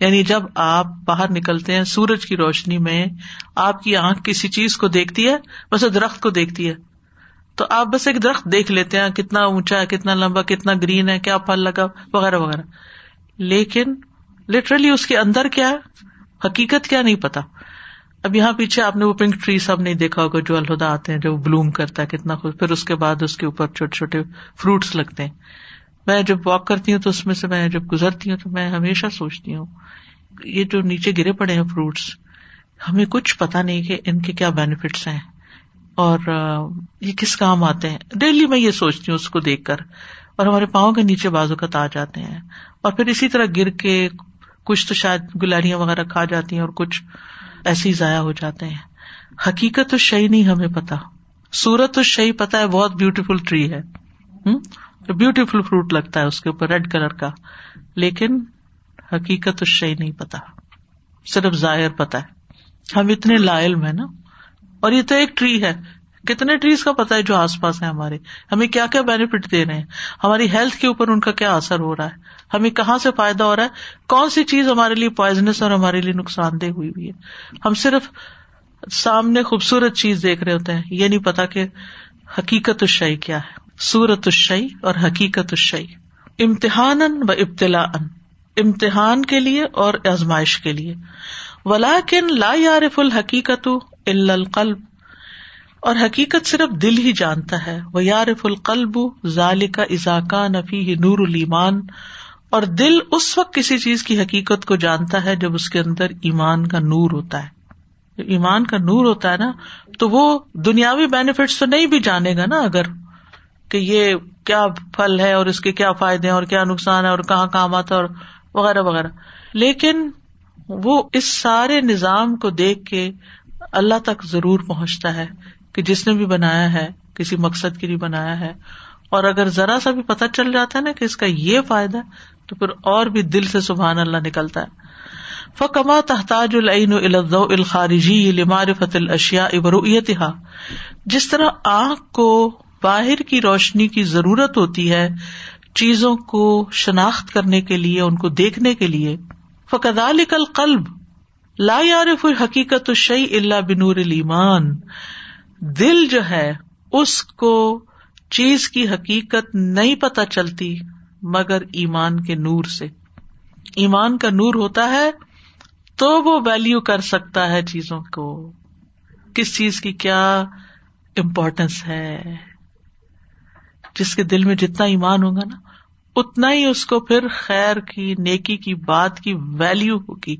یعنی جب آپ باہر نکلتے ہیں، سورج کی روشنی میں آپ کی آنکھ کسی چیز کو دیکھتی ہے، بس درخت کو دیکھتی ہے۔ تو آپ بس ایک درخت دیکھ لیتے ہیں، کتنا اونچا ہے، کتنا لمبا، کتنا گرین ہے، کیا پھل لگا، وغیرہ وغیرہ۔ لیکن لٹرلی اس کے اندر کیا ہے؟ حقیقت کیا نہیں پتا۔ اب یہاں پیچھے آپ نے وہ پنک ٹری سب نہیں دیکھا ہوگا جو الہدا آتے ہیں، جو بلوم کرتا ہے کتنا خوش پھر اس کے بعد اس کے اوپر چھوٹے چھوٹے فروٹس لگتے ہیں۔ میں جب واک کرتی ہوں تو اس میں سے میں جب گزرتی ہوں تو میں ہمیشہ سوچتی ہوں، یہ جو نیچے گرے پڑے ہیں فروٹس، ہمیں کچھ پتا نہیں کہ ان کے کیا بینیفٹس ہیں۔ اور یہ کس کام آتے ہیں؟ ڈیلی میں یہ سوچتی ہوں اس کو دیکھ کر۔ اور ہمارے پاؤں کے نیچے بازو کا تاج آتے ہیں۔ اور پھر اسی طرح گر کے کچھ تو شاید گلاریاں وغیرہ کھا جاتی ہیں اور کچھ ایسے ہی ضائع ہو جاتے ہیں۔ حقیقت تو نہیں ہمیں پتا۔ سورت تو پتا ہے بہت بیوٹیفل ٹری ہے۔ بیوٹیفل فروٹ لگتا ہے اس کے اوپر ریڈ کلر کا۔ لیکن حقیقت تو شعی نہیں پتا۔ صرف ظاہر پتا ہے۔ ہم اتنے لائل ہیں نا۔ اور یہ تو ایک ٹری ہے۔ کتنے ٹریز کا پتا ہے جو آس پاس ہے ہمارے؟ ہمیں کیا کیا بینیفٹ دے رہے ہیں؟ ہماری ہیلتھ کے اوپر ان کا کیا اثر ہو رہا ہے؟ ہمیں کہاں سے فائدہ ہو رہا ہے؟ کون سی چیز ہمارے لیے پوائزنس اور ہمارے لیے نقصان دہ ہوئی ہوئی ہے؟ ہم صرف سامنے خوبصورت چیز دیکھ رہے ہوتے ہیں، یہ نہیں پتا کہ حقیقت الشعی کیا ہے۔ سورت الشعی اور حقیقت الشعی امتحان و ابتلا ان امتحان کے لیے اور آزمائش کے لیے۔ ولاکن لا یارف الحقیقت القلب۔ اور حقیقت صرف دل ہی جانتا ہے۔ وہ یارف القلب ظال کا اضاکہ نفی نور المان اور دل اس وقت کسی چیز کی حقیقت کو جانتا ہے جب اس کے اندر ایمان کا نور ہوتا ہے۔ ایمان کا نور ہوتا ہے نا، تو وہ دنیاوی بینیفٹس تو نہیں بھی جانے گا نا اگر کہ یہ کیا پھل ہے اور اس کے کیا فائدے ہیں اور کیا نقصان ہے اور کہاں کام آتا ہے اور وغیرہ وغیرہ۔ لیکن وہ اس سارے نظام کو دیکھ کے اللہ تک ضرور پہنچتا ہے۔ کہ جس نے بھی بنایا ہے، کسی مقصد کے لیے بنایا ہے، اور اگر ذرا سا بھی پتا چل جاتا ہے نا کہ اس کا یہ فائدہ، تو پھر اور بھی دل سے سبحان اللہ نکلتا ہے۔ فکما تحتاج العین الخارجی لمارفت الاشیا ابرویتہا جس طرح آنکھ کو باہر کی روشنی کی ضرورت ہوتی ہے چیزوں کو شناخت کرنے کے لیے، ان کو دیکھنے کے لیے۔ فقدال قلب لا یارف حقیقت الشعی اللہ بنور المان دل جو ہے، اس کو چیز کی حقیقت نہیں پتہ چلتی مگر ایمان کے نور سے۔ ایمان کا نور ہوتا ہے تو وہ ویلو کر سکتا ہے چیزوں کو۔ کس چیز کی کیا امپورٹینس ہے؟ جس کے دل میں جتنا ایمان ہوگا نا، اتنا ہی اس کو پھر خیر کی، نیکی کی، بات کی ویلو ہوگی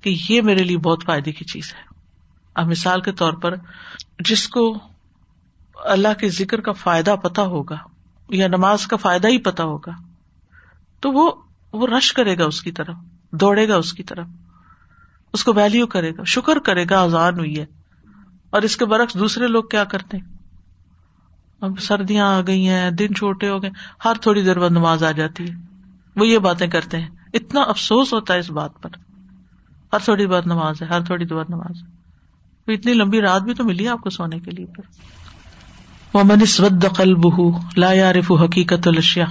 کہ یہ میرے لیے بہت فائدے کی چیز ہے۔ اب مثال کے طور پر جس کو اللہ کے ذکر کا فائدہ پتا ہوگا یا نماز کا فائدہ ہی پتا ہوگا، تو وہ وہ رش کرے گا اس کی طرف، دوڑے گا اس کی طرف، اس کو ویلو کرے گا، شکر کرے گا، آزان ہوئی ہے۔ اور اس کے برعکس دوسرے لوگ کیا کرتے ہیں؟ اب سردیاں آ گئی ہیں، دن چھوٹے ہو گئے، ہر تھوڑی دیر بعد نماز آ جاتی ہے۔ وہ یہ باتیں کرتے ہیں۔ اتنا افسوس ہوتا ہے اس بات پر۔ ہر تھوڑی بار نماز ہے، ہر تھوڑی دیر بعد نماز ہے۔ اتنی لمبی رات بھی تو ملی آپ کو سونے کے لیے وہ من قلب لا یارف حقیقت الشیا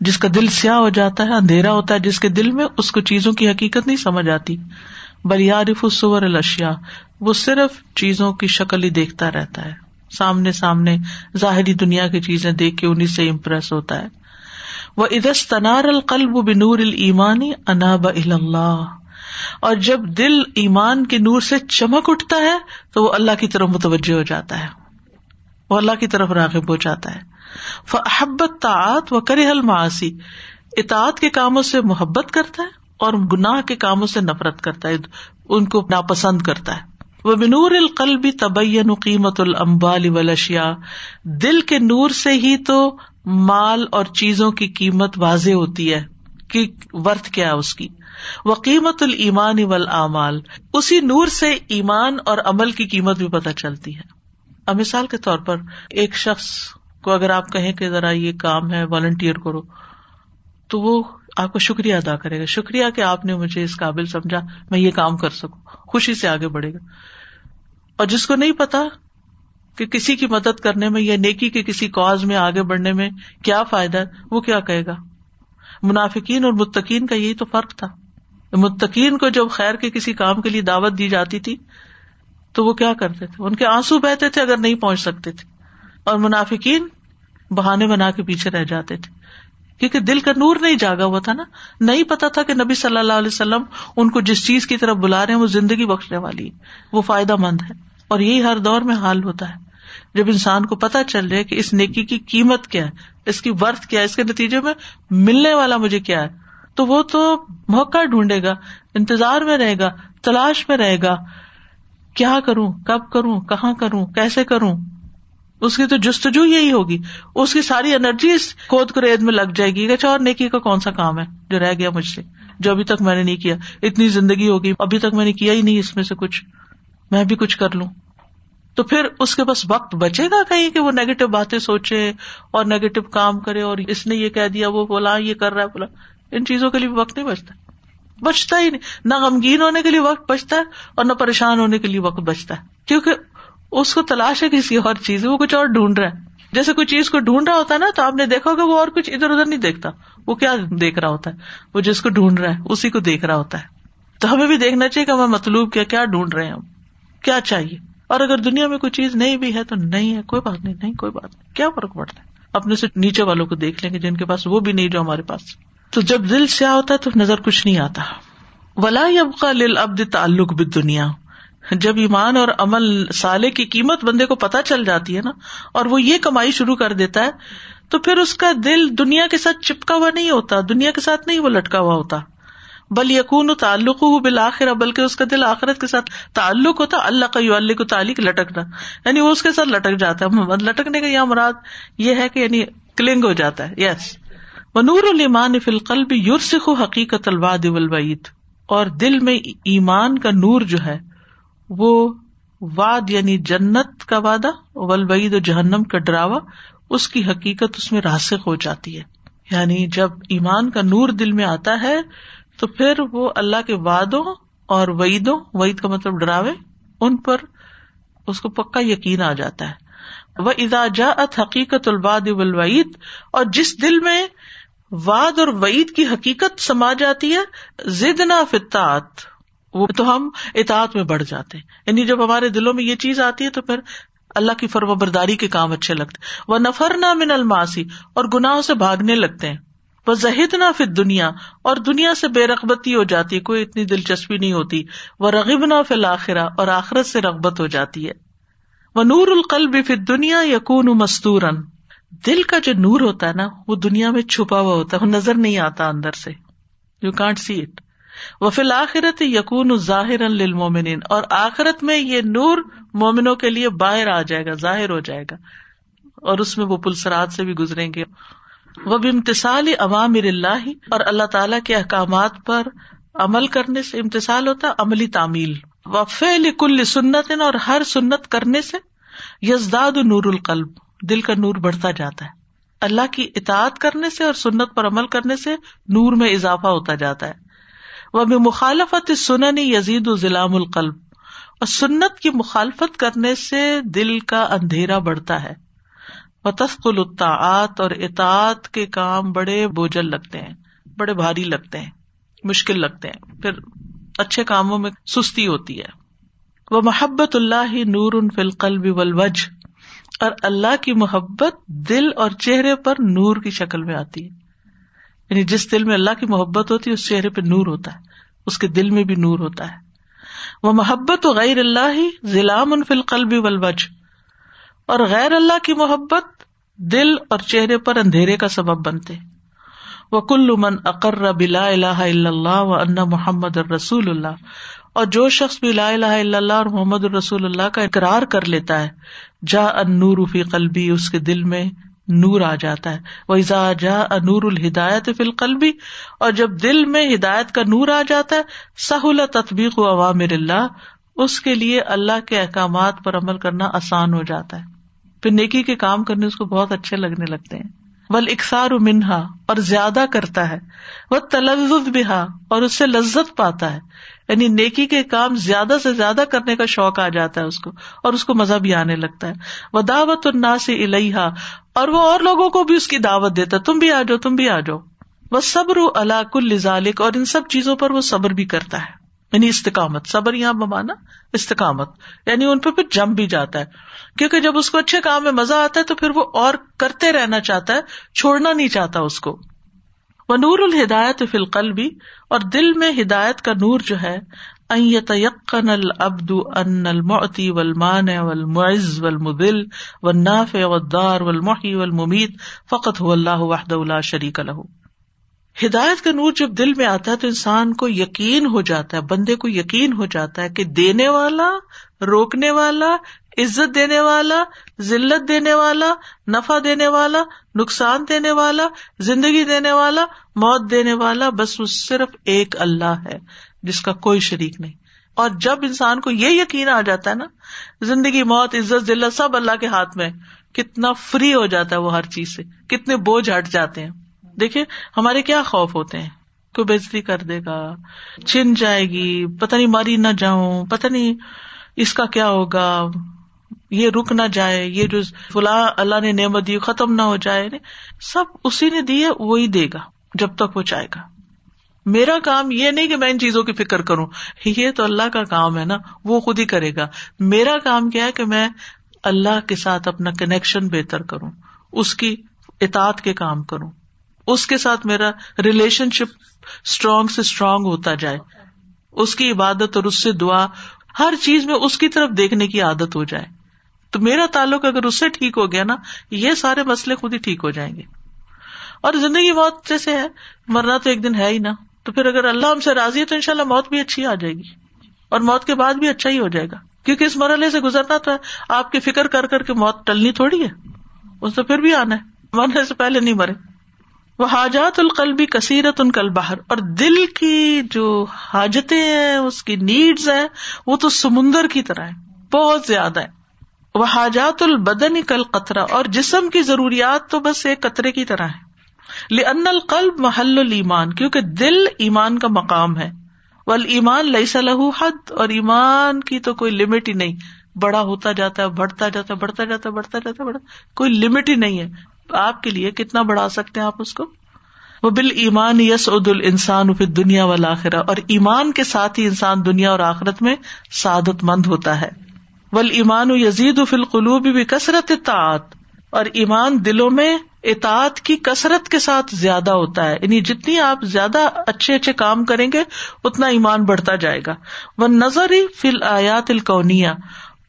جس کا دل سیاہ ہو جاتا ہے، اندھیرا ہوتا ہے، جس کے دل میں اس کو چیزوں کی حقیقت نہیں سمجھ آتی۔ بل یارف الصور الشیا وہ صرف چیزوں کی شکل ہی دیکھتا رہتا ہے۔ سامنے سامنے ظاہری دنیا کی چیزیں دیکھ کے انہیں سے امپریس ہوتا ہے۔ وہ ادس تنار القلب بنور المانی اناب اللہ اور جب دل ایمان کے نور سے چمک اٹھتا ہے تو وہ اللہ کی طرف متوجہ ہو جاتا ہے۔ وہ اللہ کی طرف راغب ہو جاتا ہے۔ فحبت تعت و کرے حل معاشی اطاعت کے کاموں سے محبت کرتا ہے اور گناہ کے کاموں سے نفرت کرتا ہے۔ ان کو ناپسند کرتا ہے۔ وہ بنور القلبی طبین قیمت المبال ولشیا دل کے نور سے ہی تو مال اور چیزوں کی قیمت واضح ہوتی ہے کہ ورت کیا ہے اس کی۔ وہ قیمت المان اول اعمال اسی نور سے ایمان اور عمل کی قیمت بھی پتہ چلتی ہے۔ اب مثال کے طور پر ایک شخص کو اگر آپ کہیں کہ ذرا یہ کام ہے والنٹیئر کرو، تو وہ آپ کو شکریہ ادا کرے گا۔ شکریہ کہ آپ نے مجھے اس قابل سمجھا، میں یہ کام کر سکوں۔ خوشی سے آگے بڑھے گا۔ اور جس کو نہیں پتا کہ کسی کی مدد کرنے میں یا نیکی کے کسی کاز میں آگے بڑھنے میں کیا فائدہ ہے، وہ کیا کہے گا؟ منافقین اور متقین کا یہی تو فرق تھا۔ متقین کو جب خیر کے کسی کام کے لیے دعوت دی جاتی تھی، تو وہ کیا کرتے تھے؟ ان کے آنسو بہتے تھے اگر نہیں پہنچ سکتے تھے، اور منافقین بہانے بنا کے پیچھے رہ جاتے تھے۔ کیونکہ دل کا نور نہیں جاگا ہوا تھا نا، نہیں پتا تھا کہ نبی صلی اللہ علیہ وسلم ان کو جس چیز کی طرف بلا رہے ہیں، وہ زندگی بخشنے والی ہے وہ فائدہ مند ہے۔ اور یہی ہر دور میں حال ہوتا ہے۔ جب انسان کو پتا چل رہا ہے کہ اس نیکی کی قیمت کیا ہے، اس کی ورتھ کیا ہے، اس کے نتیجے میں ملنے والا مجھے کیا ہے تو وہ تو موقع ڈھونڈے گا، انتظار میں رہے گا، تلاش میں رہے گا۔ کیا کروں؟ کب کروں؟ کہاں کروں؟ کیسے کروں؟ اس کی تو جستجو یہی ہوگی۔ اس کی ساری انرجی اس کھود کرید میں لگ جائے گی کہ اچھا، اور نیکی کا کون سا کام ہے جو رہ گیا مجھ سے؟ جو ابھی تک میں نے نہیں کیا۔ اتنی زندگی ہوگی، ابھی تک میں نے کیا ہی نہیں اس میں سے کچھ۔ میں بھی کچھ کر لوں۔ تو پھر اس کے پاس وقت بچے گا کہیں کہ وہ نیگیٹو باتیں سوچے اور نیگیٹو کام کرے اور اس نے یہ کہہ دیا، وہ بولا یہ کر رہا ہے بولا ان چیزوں کے لیے وقت نہیں بچتا۔ بچتا ہی نہیں۔ نہ غمگین ہونے کے لیے وقت بچتا ہے اور نہ پریشان ہونے کے لیے وقت بچتا ہے۔ کیونکہ اس کو تلاش ہے کسی اور چیز وہ کچھ اور ڈھونڈ رہا ہے۔ جیسے کوئی چیز کو ڈھونڈ رہا ہوتا ہے نا، تو آپ نے دیکھا کہ وہ اور کچھ ادھر ادھر نہیں دیکھتا۔ وہ کیا دیکھ رہا ہوتا ہے؟ وہ جس کو ڈھونڈ رہا ہے، اسی کو دیکھ رہا ہوتا ہے۔ تو ہمیں بھی دیکھنا چاہیے کہ ہمیں مطلوب کیا کیا ڈھونڈ رہے ہیں ہم؟ کیا چاہیے؟ اور اگر دنیا میں کوئی چیز نہیں بھی ہے تو نہیں ہے، کوئی بات نہیں نہیں، کوئی بات نہیں۔ کیا فرق پڑتا ہے؟ اپنے سے نیچے والوں کو دیکھ لیں گے جن کے پاس وہ بھی نہیں جو ہمارے پاس۔ تو جب دل سیاہ ہوتا ہے تو نظر کچھ نہیں آتا۔ ولا ابد تعلق بد دنیا جب ایمان اور عمل سالے کی قیمت بندے کو پتا چل جاتی ہے نا، اور وہ یہ کمائی شروع کر دیتا ہے، تو پھر اس کا دل دنیا کے ساتھ چپکا ہوا نہیں ہوتا، دنیا کے ساتھ نہیں وہ لٹکا ہوا ہوتا۔ بل یقون تعلق ہو بالآخر بلکہ اس کا دل آخرت کے ساتھ تعلق ہوتا، اللہ کا یو اللہ کو تعلق لٹکنا۔ یعنی وہ اس کے ساتھ لٹک جاتا ہے۔ لٹکنے کا یہ مراد یہ ہے کہ یعنی کلنگ ہو جاتا ہے۔ یس نور المان فلقل بھی یورسخ حقیقت الواد ولوعید اور دل میں ایمان کا نور جو ہے، وہ واد یعنی جنت کا وعدہ ولوعید و جہنم کا ڈراوا، اس کی حقیقت اس میں راسک ہو جاتی ہے۔ یعنی جب ایمان کا نور دل میں آتا ہے، تو پھر وہ اللہ کے وادوں اور وعیدوں، وعید کا مطلب ڈراوے، ان پر اس کو پکا یقین آ جاتا ہے۔ وہ ادا ات حقیقت الباد ولوعید اور جس دل میں واد اور وعید کی حقیقت سما جاتی ہے زد نہ فطاط وہ تو ہم اطاعت میں بڑھ جاتے ہیں۔ یعنی جب ہمارے دلوں میں یہ چیز آتی ہے تو پھر اللہ کی فرو برداری کے کام اچھے لگتے وہ نفر نہ من الماسی اور گناہوں سے بھاگنے لگتے ہیں۔ وہ زہد نہ فت دنیا اور دنیا سے بے رغبتی ہو جاتی ہے۔ کوئی اتنی دلچسپی نہیں ہوتی۔ وہ رغب نہ فل آخرا اور آخرت سے رغبت ہو جاتی ہے۔ وہ نور القلب فت دنیا یقون مستورن دل کا جو نور ہوتا ہے نا، وہ دنیا میں چھپا ہوا ہوتا ہے، وہ نظر نہیں آتا اندر سے۔ یو کانٹ سی اٹ وہ فی الآخرت یقون ظاہر للمومنین اور آخرت میں یہ نور مومنوں کے لیے باہر آ جائے گا، ظاہر ہو جائے گا۔ اور اس میں وہ پلسرات سے بھی گزریں گے۔ وہ امتسال عوام اللہ اور اللہ تعالی کے احکامات پر عمل کرنے سے امتسال ہوتا ہے، عملی تعمیل۔ وفیل کل سنت اور ہر سنت کرنے سے یزداد نور القلب۔ دل کا نور بڑھتا جاتا ہے۔ اللہ کی اطاعت کرنے سے اور سنت پر عمل کرنے سے نور میں اضافہ ہوتا جاتا ہے۔ وہ بھی مخالفت سنن یزید ضلام القلب۔ اور سنت کی مخالفت کرنے سے دل کا اندھیرا بڑھتا ہے۔ وہ تسکل الطاعت اور اطاعت کے کام بڑے بوجھل لگتے ہیں، بڑے بھاری لگتے ہیں، مشکل لگتے ہیں۔ پھر اچھے کاموں میں سستی ہوتی ہے۔ وہ محبت اللہ ہی نور ان فل قلب ولوج اور اللہ کی محبت دل اور چہرے پر نور کی شکل میں آتی ہے۔ یعنی جس دل میں اللہ کی محبت ہوتی ہے، اس چہرے پہ نور ہوتا ہے۔ اس کے دل میں بھی نور ہوتا ہے۔ وہ محبت و غیر اللہ ہی ضلام ان فل ولوج اور غیر اللہ کی محبت دل اور چہرے پر اندھیرے کا سبب بنتے۔ وہ کل من اقر بلا الہ الا اللہ و ان محمد الرسول اللہ۔ اور جو شخص بھی لا الہ الا اللہ اور محمد الرسول اللہ کا اقرار کر لیتا ہے جا ان نور فی قلبی، اس کے دل میں نور آ جاتا ہے۔ وہ ازا جا انور الہدایت فی القلبی، اور جب دل میں ہدایت کا نور آ جاتا ہے، سہولت تطبیق و عوامر اللہ، اس کے لیے اللہ کے احکامات پر عمل کرنا آسان ہو جاتا ہے۔ پھر نیکی کے کام کرنے اس کو بہت اچھے لگنے لگتے ہیں۔ ول اکسار منہا، اور زیادہ کرتا ہے۔ وہ تلز بہا، اور اس سے لذت پاتا ہے۔ یعنی نیکی کے کام زیادہ سے زیادہ کرنے کا شوق آ جاتا ہے اس کو اور اس کو مزہ بھی آنے لگتا ہے۔ وہ دعوت النا سے الحا اور وہ اور لوگوں کو بھی اس کی دعوت دیتا ہے۔ تم بھی آ جاؤ، تم بھی آ جاؤ۔ وہ صبر علاق الزالک اور ان سب چیزوں پر وہ صبر بھی کرتا ہے۔ یعنی استقامت۔ صبر یہاں بمانا استقامت۔ یعنی ان پہ پھر جم بھی جاتا ہے۔ کیونکہ جب اس کو اچھے کام میں مزہ آتا ہے تو پھر وہ اور کرتے رہنا چاہتا ہے، چھوڑنا نہیں چاہتا اس کو۔ وہ نور الہدایت فلقل بھی اور دل میں ہدایت کا نور جو ہے یقن العبد ان المعتی والمان والمعز والمذل والنافع والدار والمحی والممیت، فقط هو اللہ وحدہ لا شریک له. ہدایت کا نور جب دل میں آتا ہے تو انسان کو یقین ہو جاتا ہے، بندے کو یقین ہو جاتا ہے کہ دینے والا، روکنے والا عزت دینے والا، ذلت دینے والا، نفع دینے والا، نقصان دینے والا، زندگی دینے والا، موت دینے والا، بس وہ صرف ایک اللہ ہے، جس کا کوئی شریک نہیں۔ اور جب انسان کو یہ یقین آ جاتا ہے نا، زندگی، موت، عزت، ذلت سب اللہ کے ہاتھ میں کتنا فری ہو جاتا ہے وہ ہر چیز سے، کتنے بوجھ ہٹ جاتے ہیں۔ دیکھیے ہمارے کیا خوف ہوتے ہیں؟ کوئی بےزتی کر دے گا، چھن جائے گی، پتہ نہیں ماری نہ جاؤں، پتہ نہیں اس کا کیا ہوگا۔ یہ رک نہ جائے، یہ جو فلاں اللہ نے نعمت دی، ختم نہ ہو جائے یعنی سب اسی نے دی ہے، وہی دے گا، جب تک وہ چاہے گا۔ میرا کام یہ نہیں کہ میں ان چیزوں کی فکر کروں، یہ تو اللہ کا کام ہے نا، وہ خود ہی کرے گا۔ میرا کام کیا ہے کہ میں اللہ کے ساتھ اپنا کنیکشن بہتر کروں، اس کی اطاعت کے کام کروں۔ اس کے ساتھ میرا ریلیشن شپ اسٹرانگ سے اسٹرانگ ہوتا جائے۔ اس کی عبادت اور اس سے دعا، ہر چیز میں اس کی طرف دیکھنے کی عادت ہو جائے۔ تو میرا تعلق اگر اس سے ٹھیک ہو گیا نا، یہ سارے مسئلے خود ہی ٹھیک ہو جائیں گے۔ اور زندگی موت جیسے ہے، مرنا تو ایک دن ہے ہی نا۔ تو پھر اگر اللہ ہم سے راضی ہے تو ان شاء اللہ موت بھی اچھی آ جائے گی۔ اور موت کے بعد بھی اچھا ہی ہو جائے گا۔ کیونکہ اس مرحلے سے گزرنا تو ہے، آپ کی فکر کر کر کے موت ٹلنی تھوڑی ہے۔ اس سے پھر بھی آنا ہے۔ مرنے سے پہلے نہیں مرے۔ وہ حاجات القلبی کثیرت ان کل باہر اور دل کی جو حاجتیں ہیں، اس کی نیڈز ہیں، وہ تو سمندر کی طرح ہے بہت زیادہ ہے وہ حاجات البدن کل قطرہ، اور جسم کی ضروریات تو بس ایک قطرے کی طرح ہے لن القلب محل المان کیونکہ دل ایمان کا مقام ہے۔ ول ایمان لئی صلاح حد، اور ایمان کی تو کوئی لمٹ ہی نہیں۔ بڑا ہوتا جاتا ہے، بڑھتا جاتا ہے، بڑھتا جاتا ہے، بڑھتا جاتا ہے، بڑھتا کوئی لمٹ ہی نہیں ہے۔ آپ کے لیے کتنا بڑھا سکتے ہیں آپ اس کو؟ وہ بال ایمان یس عد ال انسان پھر دنیا والا آخرا اور ایمان کے ساتھ ہی انسان دنیا اور آخرت میں سعادت مند ہوتا ہے۔ ول ایمان و یزید و فلقلوب بھی کثرت اطاعت۔ اور ایمان دلوں میں اطاعت کی کثرت کے ساتھ زیادہ ہوتا ہے۔ یعنی جتنی آپ زیادہ اچھے اچھے کام کریں گے، اتنا ایمان بڑھتا جائے گا۔ وہ نظر ہی فل آیات الکونیا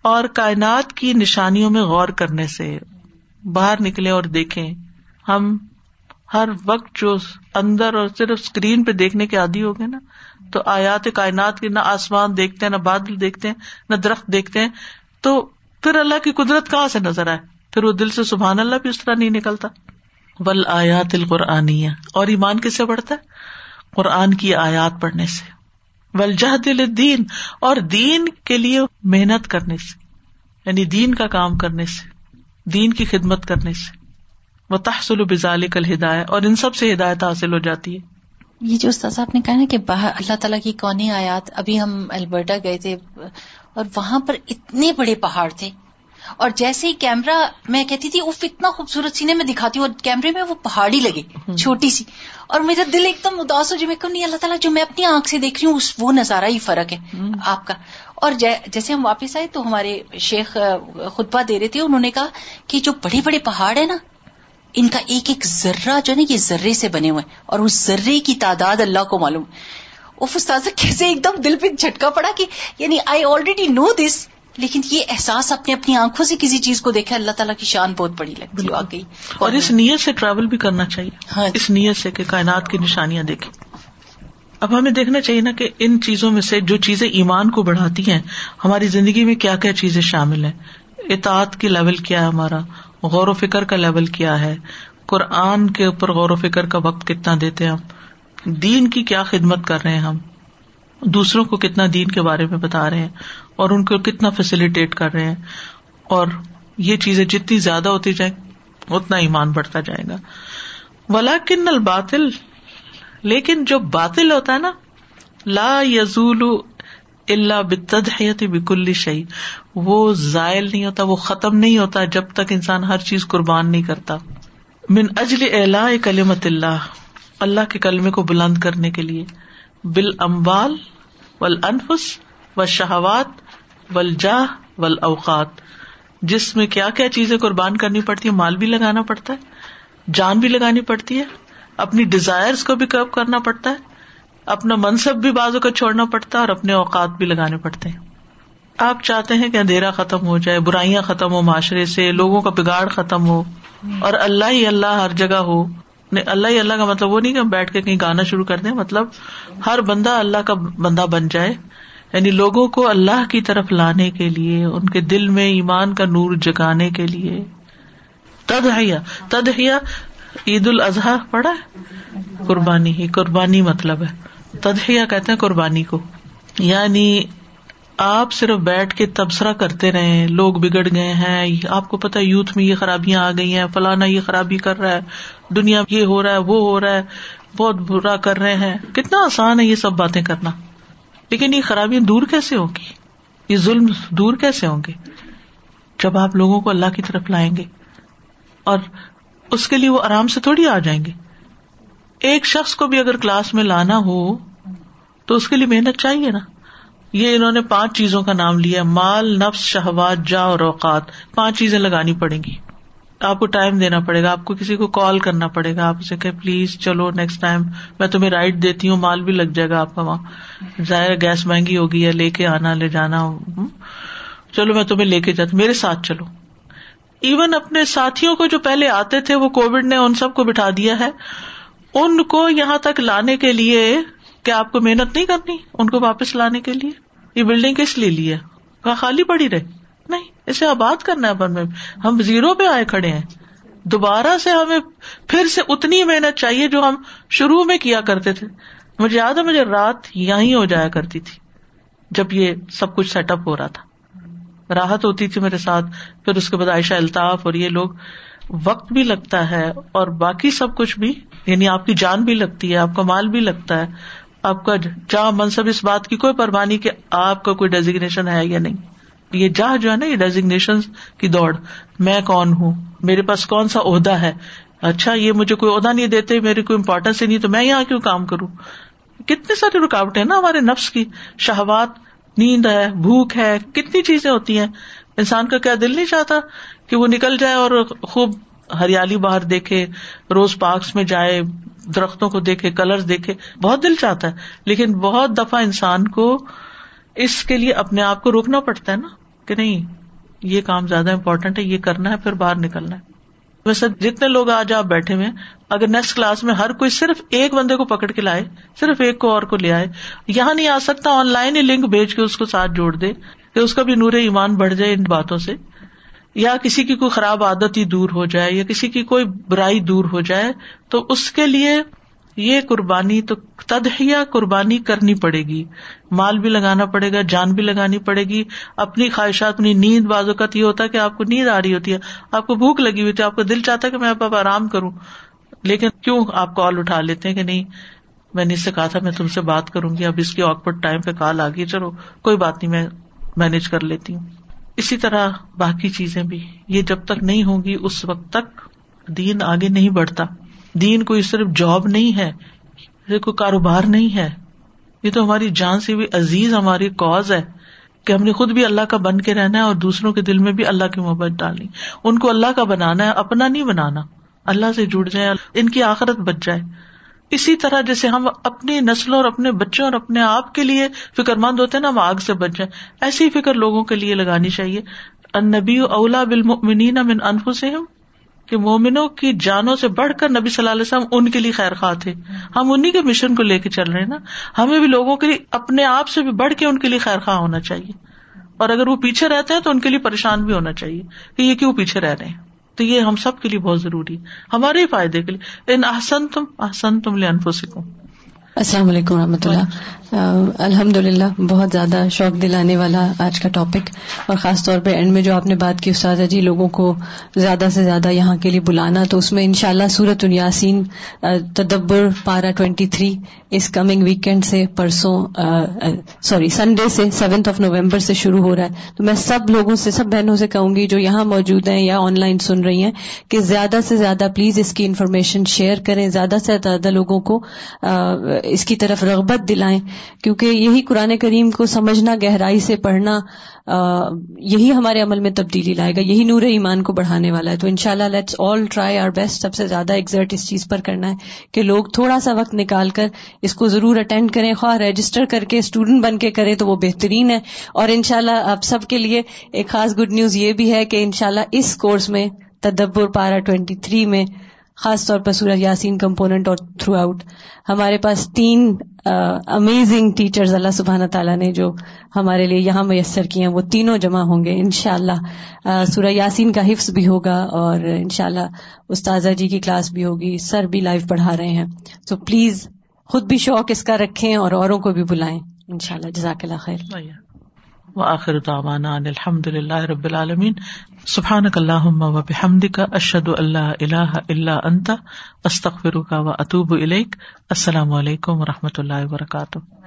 اور کائنات کی نشانیوں میں غور کرنے سے باہر نکلے اور دیکھیں، ہم ہر وقت جو اندر اور صرف اسکرین پہ دیکھنے کے عادی ہو گئے نا، تو آیات کائنات کی نہ آسمان دیکھتے ہیں، نہ بادل دیکھتے ہیں، نہ درخت دیکھتے ہیں، تو پھر اللہ کی قدرت کہاں سے نظر آئے؟ پھر وہ دل سے سبحان اللہ بھی اس طرح نہیں نکلتا۔ ول آیات القرآنیہ۔ اور ایمان کس سے بڑھتا ہے؟ قرآن کی آیات پڑھنے سے۔ ولجہ دل دین اور دین کے لیے محنت کرنے سے۔ یعنی دین کا کام کرنے سے۔ دین کی خدمت کرنے سے۔ وہ تحصل بزال کل ہدایت اور ان سب سے ہدایت حاصل ہو جاتی ہے۔ یہ جو استاذ آپ نے کہا نا کہ باہر اللہ تعالیٰ کی کونی آیات ابھی ہم البرٹا گئے تھے اور وہاں پر اتنے بڑے پہاڑ تھے۔ اور جیسے ہی کیمرا میں کہتی تھی اف اتنا خوبصورت سینے میں دکھاتی ہوں اور کیمرے میں وہ پہاڑی لگے چھوٹی سی۔ اور میرا دل ایک دم اداس ہو جو میں نہیں اللہ تعالیٰ جو میں اپنی آنکھ سے دیکھ رہی ہوں وہ نظارہ ہی فرق ہے آپ کا۔ اور جیسے ہم واپس آئے تو ہمارے شیخ خطبہ دے رہے تھے انہوں نے کہا کہ جو بڑے بڑے پہاڑ ہیں نا ان کا ایک ایک ذرہ جو نا یہ ذرے سے بنے ہوئے اور اس ذرے کی تعداد اللہ کو معلوم استاذ کیسے ایک دم دل پہ جھٹکا پڑا کہ یعنی آئی آلریڈی نو دس لیکن یہ احساس اپنے اپنی آنکھوں سے کسی چیز کو دیکھا اللہ تعالیٰ کی شان بہت بڑی لگتی ہے گئی اور اس نیت سے ٹریول بھی کرنا چاہیے۔ ہاں اس نیت سے کہ کائنات کی نشانیاں دیکھیں۔ اب ہمیں دیکھنا چاہیے نا کہ ان چیزوں میں سے جو چیزیں ایمان کو بڑھاتی ہیں ہماری زندگی میں کیا کیا چیزیں شامل ہیں؟ اطاعت کی لیول کیا ہے ہمارا؟ غور و فکر کا لیول کیا ہے؟ قرآن کے اوپر غور و فکر کا وقت کتنا دیتے ہیں ہم؟ دین کی کیا خدمت کر رہے ہیں ہم؟ دوسروں کو کتنا دین کے بارے میں بتا رہے ہیں؟ اور ان کو کتنا فیسلٹیٹ کر رہے ہیں؟ اور یہ چیزیں جتنی زیادہ ہوتی جائیں، اتنا ایمان بڑھتا جائے گا۔ ولا کن الباطل، لیکن جو باطل ہوتا ہے نا، لا یزول اللہ بتدحیت بکل شعی وہ زائل نہیں ہوتا، وہ ختم نہیں ہوتا جب تک انسان ہر چیز قربان نہیں کرتا۔ من اجل الا کلمت اللہ اللہ کے کلمے کو بلند کرنے کے لیے۔ بال امبال ول انفس و شہوات ول جاہ ول اوقات جس میں کیا کیا چیزیں قربان کرنی پڑتی ہے مال بھی لگانا پڑتا ہے، جان بھی لگانی پڑتی ہے، اپنی ڈیزائر کو بھی کب کرنا پڑتا ہے۔ اپنا منصب بھی بازو کا چھوڑنا پڑتا ہے اور اپنے اوقات بھی لگانے پڑتے ہیں۔ آپ چاہتے ہیں کہ اندھیرا ختم ہو جائے، برائیاں ختم ہو معاشرے سے، لوگوں کا بگاڑ ختم ہو اور اللہ ہی اللہ ہر جگہ ہو۔ اللہ ہی اللہ کا مطلب وہ نہیں کہ ہم بیٹھ کے کہیں گانا شروع کر دیں مطلب ہر بندہ اللہ کا بندہ بن جائے۔ یعنی لوگوں کو اللہ کی طرف لانے کے لیے، ان کے دل میں ایمان کا نور جگانے کے لیے۔ تدہیا تدہیا عید الاضحی پڑا قربانی ہی، قربانی مطلب ہے۔ تدہیا کہتے ہیں قربانی کو۔ یعنی آپ صرف بیٹھ کے تبصرہ کرتے رہے، لوگ بگڑ گئے ہیں، آپ کو پتا یوتھ میں یہ خرابیاں آ گئی ہیں، فلانا یہ خرابی کر رہا ہے، دنیا یہ ہو رہا ہے، وہ ہو رہا ہے، بہت برا کر رہے ہیں۔ کتنا آسان ہے یہ سب باتیں کرنا۔ لیکن یہ خرابیاں دور کیسے ہوگی یہ ظلم دور کیسے ہوں گے؟ جب آپ لوگوں کو اللہ کی طرف لائیں گے اور اس کے لیے وہ آرام سے تھوڑی آ جائیں گے۔ ایک شخص کو بھی اگر کلاس میں لانا ہو تو اس کے لیے محنت چاہیے نا۔ یہ انہوں نے پانچ چیزوں کا نام لیا مال، نفس، شہوات، جا اور اوقات۔ پانچ چیزیں لگانی پڑیں گی۔ آپ کو ٹائم دینا پڑے گا۔ آپ کو کسی کو کال کرنا پڑے گا۔ آپ اسے کہ پلیز چلو نیکسٹ ٹائم میں تمہیں رائڈ دیتی ہوں۔ مال بھی لگ جائے گا آپ کا وہاں۔ ظاہر گیس مہنگی ہوگی یا لے کے آنا، لے جانا۔ چلو میں تمہیں لے کے جاتی میرے ساتھ چلو۔ ایون اپنے ساتھیوں کو جو پہلے آتے تھے، وہ کووڈ نے ان سب کو بٹھا دیا ہے۔ ان کو یہاں تک لانے کے لیے کیا آپ کو محنت نہیں کرنی؟ ان کو واپس لانے کے لیے؟ یہ بلڈنگ کس لیے لی ہے؟ خالی پڑی رہے۔ نہیں، اسے آباد کرنا ہے میں۔ ہم زیرو پہ آئے کھڑے ہیں۔ دوبارہ سے ہمیں پھر سے اتنی محنت چاہیے جو ہم شروع میں کیا کرتے تھے۔ مجھے یاد ہے، مجھے رات یہیں ہو جایا کرتی تھی، جب یہ سب کچھ سیٹ اپ ہو رہا تھا۔ راحت ہوتی تھی میرے ساتھ، پھر اس کے بعد عائشہ الطاف اور یہ لوگ، وقت بھی لگتا ہے اور باقی سب کچھ بھی یعنی آپ کی جان بھی لگتی ہے، آپ کا مال بھی لگتا ہے۔ آپ کا جہاں منصب اس بات کی کوئی پروانی کہ آپ کا کوئی ڈیزیگنیشن ہے یا نہیں۔ یہ جہاں جو ہے نا، یہ ڈیزیگنیشن کی دوڑ۔ میں کون ہوں؟ میرے پاس کون سا عہدہ ہے؟ اچھا یہ مجھے کوئی عہدہ نہیں دیتے میری کوئی امپورٹینس ہی نہیں، تو میں یہاں کیوں کام کروں؟ کتنی ساری رکاوٹیں نا ہمارے نفس کی۔ شہوات، نیند ہے، بھوک ہے، کتنی چیزیں ہوتی ہیں۔ انسان کا کیا دل نہیں چاہتا کہ وہ نکل جائے اور خوب ہریالی باہر دیکھے، روز پارکس میں جائے، درختوں کو دیکھے کلر دیکھے، بہت دل چاہتا ہے۔ لیکن بہت دفعہ انسان کو اس کے لیے اپنے آپ کو روکنا پڑتا ہے نا، کہ نہیں، یہ کام زیادہ امپورٹینٹ ہے، یہ کرنا ہے، پھر باہر نکلنا ہے۔ ویسے جتنے لوگ آج آپ بیٹھے ہوئے اگر نیکسٹ کلاس میں ہر کوئی صرف ایک بندے کو پکڑ کے لائے، صرف ایک کو اور کو لے آئے، یہاں نہیں آ سکتا آن لائن ہی لنک بھیج کے اس کو ساتھ جوڑ دے، کہ اس کا بھی نور ایمان بڑھ جائے ان باتوں سے۔ یا کسی کی کوئی خراب عادت ہی دور ہو جائے یا کسی کی کوئی برائی دور ہو جائے تو اس کے لیے یہ قربانی تو تدہیا قربانی کرنی پڑے گی۔ مال بھی لگانا پڑے گا، جان بھی لگانی پڑے گی۔ اپنی خواہشات، اپنی نیند بازو کا یہ ہوتا ہے کہ آپ کو نیند آ رہی ہوتی ہے۔ آپ کو بھوک لگی ہوئی تھی آپ کو دل چاہتا ہے کہ میں اب آرام کروں۔ لیکن کیوں آپ کال اٹھا لیتے ہیں کہ نہیں، میں نے اس سے کہا تھا، میں تم سے بات کروں گی، اب اس کی آکپٹ ٹائم پہ کال آ گئی چلو، کوئی بات نہیں، میں مینج کر لیتی ہوں۔ اسی طرح باقی چیزیں بھی۔ یہ جب تک نہیں ہوگی اس وقت تک دین آگے نہیں بڑھتا۔ دین کوئی صرف جاب نہیں ہے، یہ کوئی کاروبار نہیں ہے۔ یہ تو ہماری جان سے بھی عزیز ہماری کوز ہے کہ ہم نے خود بھی اللہ کا بن کے رہنا ہے اور دوسروں کے دل میں بھی اللہ کی محبت ڈالنی۔ ان کو اللہ کا بنانا ہے، اپنا نہیں بنانا۔ اللہ سے جڑ جائے ان کی آخرت بچ جائے۔ اسی طرح جیسے ہم اپنی نسلوں اور اپنے بچوں اور اپنے آپ کے لیے فکر مند ہوتے ہیں نا، ہم آگ سے بچ جائیں۔ ایسی فکر لوگوں کے لیے لگانی چاہیے۔ نبی اولا بالمؤمنین من انفسہم، کہ مومنوں کی جانوں سے بڑھ کر نبی صلی اللہ علیہ وسلم ان کے لیے خیر خواہ تھے۔ ہم انہیں کے مشن کو لے کے چل رہے ہیں نا۔ ہمیں بھی لوگوں کے لیے، اپنے آپ سے بھی بڑھ کے ان کے لیے خیر خواہ ہونا چاہیے۔ اور اگر وہ پیچھے رہتے ہیں تو ان کے لیے پریشان بھی ہونا چاہیے کہ یہ کیوں پیچھے رہ رہے ہیں۔ تو یہ ہم سب کے لیے بہت ضروری ہے۔ ہمارے ہی فائدے کے لیے۔ ان احسن تم احسن تم لے انفو سکوں السلام علیکم و رحمۃ اللہ۔ الحمد للہ بہت زیادہ شوق دلانے والا آج کا ٹاپک۔ اور خاص طور پہ اینڈ میں جو آپ نے بات کی، استاذہ جی لوگوں کو زیادہ سے زیادہ یہاں کے لیے بلانا، تو اس میں ان شاء اللہ سورت الیاسین تدبر پارا ٹوینٹی تھری اس کمنگ ویکینڈ سے پرسوں سوری سنڈے سے سیونتھ آف نومبر سے شروع ہو رہا ہے۔ تو میں سب لوگوں سے، سب بہنوں سے کہوں گی جو یہاں موجود ہیں یا آن لائن سن رہی ہیں کہ زیادہ سے زیادہ پلیز اس کی انفارمیشن شیئر کریں، زیادہ سے زیادہ لوگوں کو اس کی طرف رغبت دلائیں، کیونکہ یہی قرآن کریم کو سمجھنا، گہرائی سے پڑھنا یہی ہمارے عمل میں تبدیلی لائے گا، یہی نور ایمان کو بڑھانے والا ہے۔ تو ان شاء اللہ let's all try our best سب سے زیادہ ایگزرٹ اس چیز پر کرنا ہے کہ لوگ تھوڑا سا وقت نکال کر اس کو ضرور اٹینڈ کریں، خواہ رجسٹر کر کے اسٹوڈنٹ بن کے کریں تو وہ بہترین ہے۔ اور ان شاء اللہ آپ سب کے لیے ایک خاص گڈ نیوز یہ بھی ہے کہ ان شاء اللہ اس کورس میں تدبر پارا ٹوینٹی تھری میں خاص طور پر سورج یاسین کمپوننٹ اور تھرو آؤٹ ہمارے پاس تین امیزنگ ٹیچرز اللہ سبحانہ تعالیٰ نے جو ہمارے لیے یہاں میسر کیے ہیں، وہ تینوں جمع ہوں گے انشاء اللہ سورہ یاسین کا حفظ بھی ہوگا اور انشاء اللہ استاذہ جی کی کلاس بھی ہوگی، سر بھی لائیو پڑھا رہے ہیں. تو پلیز خود بھی شوق اس کا رکھیں اور اوروں کو بھی بلائیں. ان شاء اللہ جزاک اللہ خیر. وآخر دعوانا ان الحمد للہ رب العالمین. سبحانک اللہم و بحمدک، اشہد اللہ الہ الا انت، استغفرک و اتوب الیک. السلام علیکم و رحمۃ اللہ وبرکاتہ.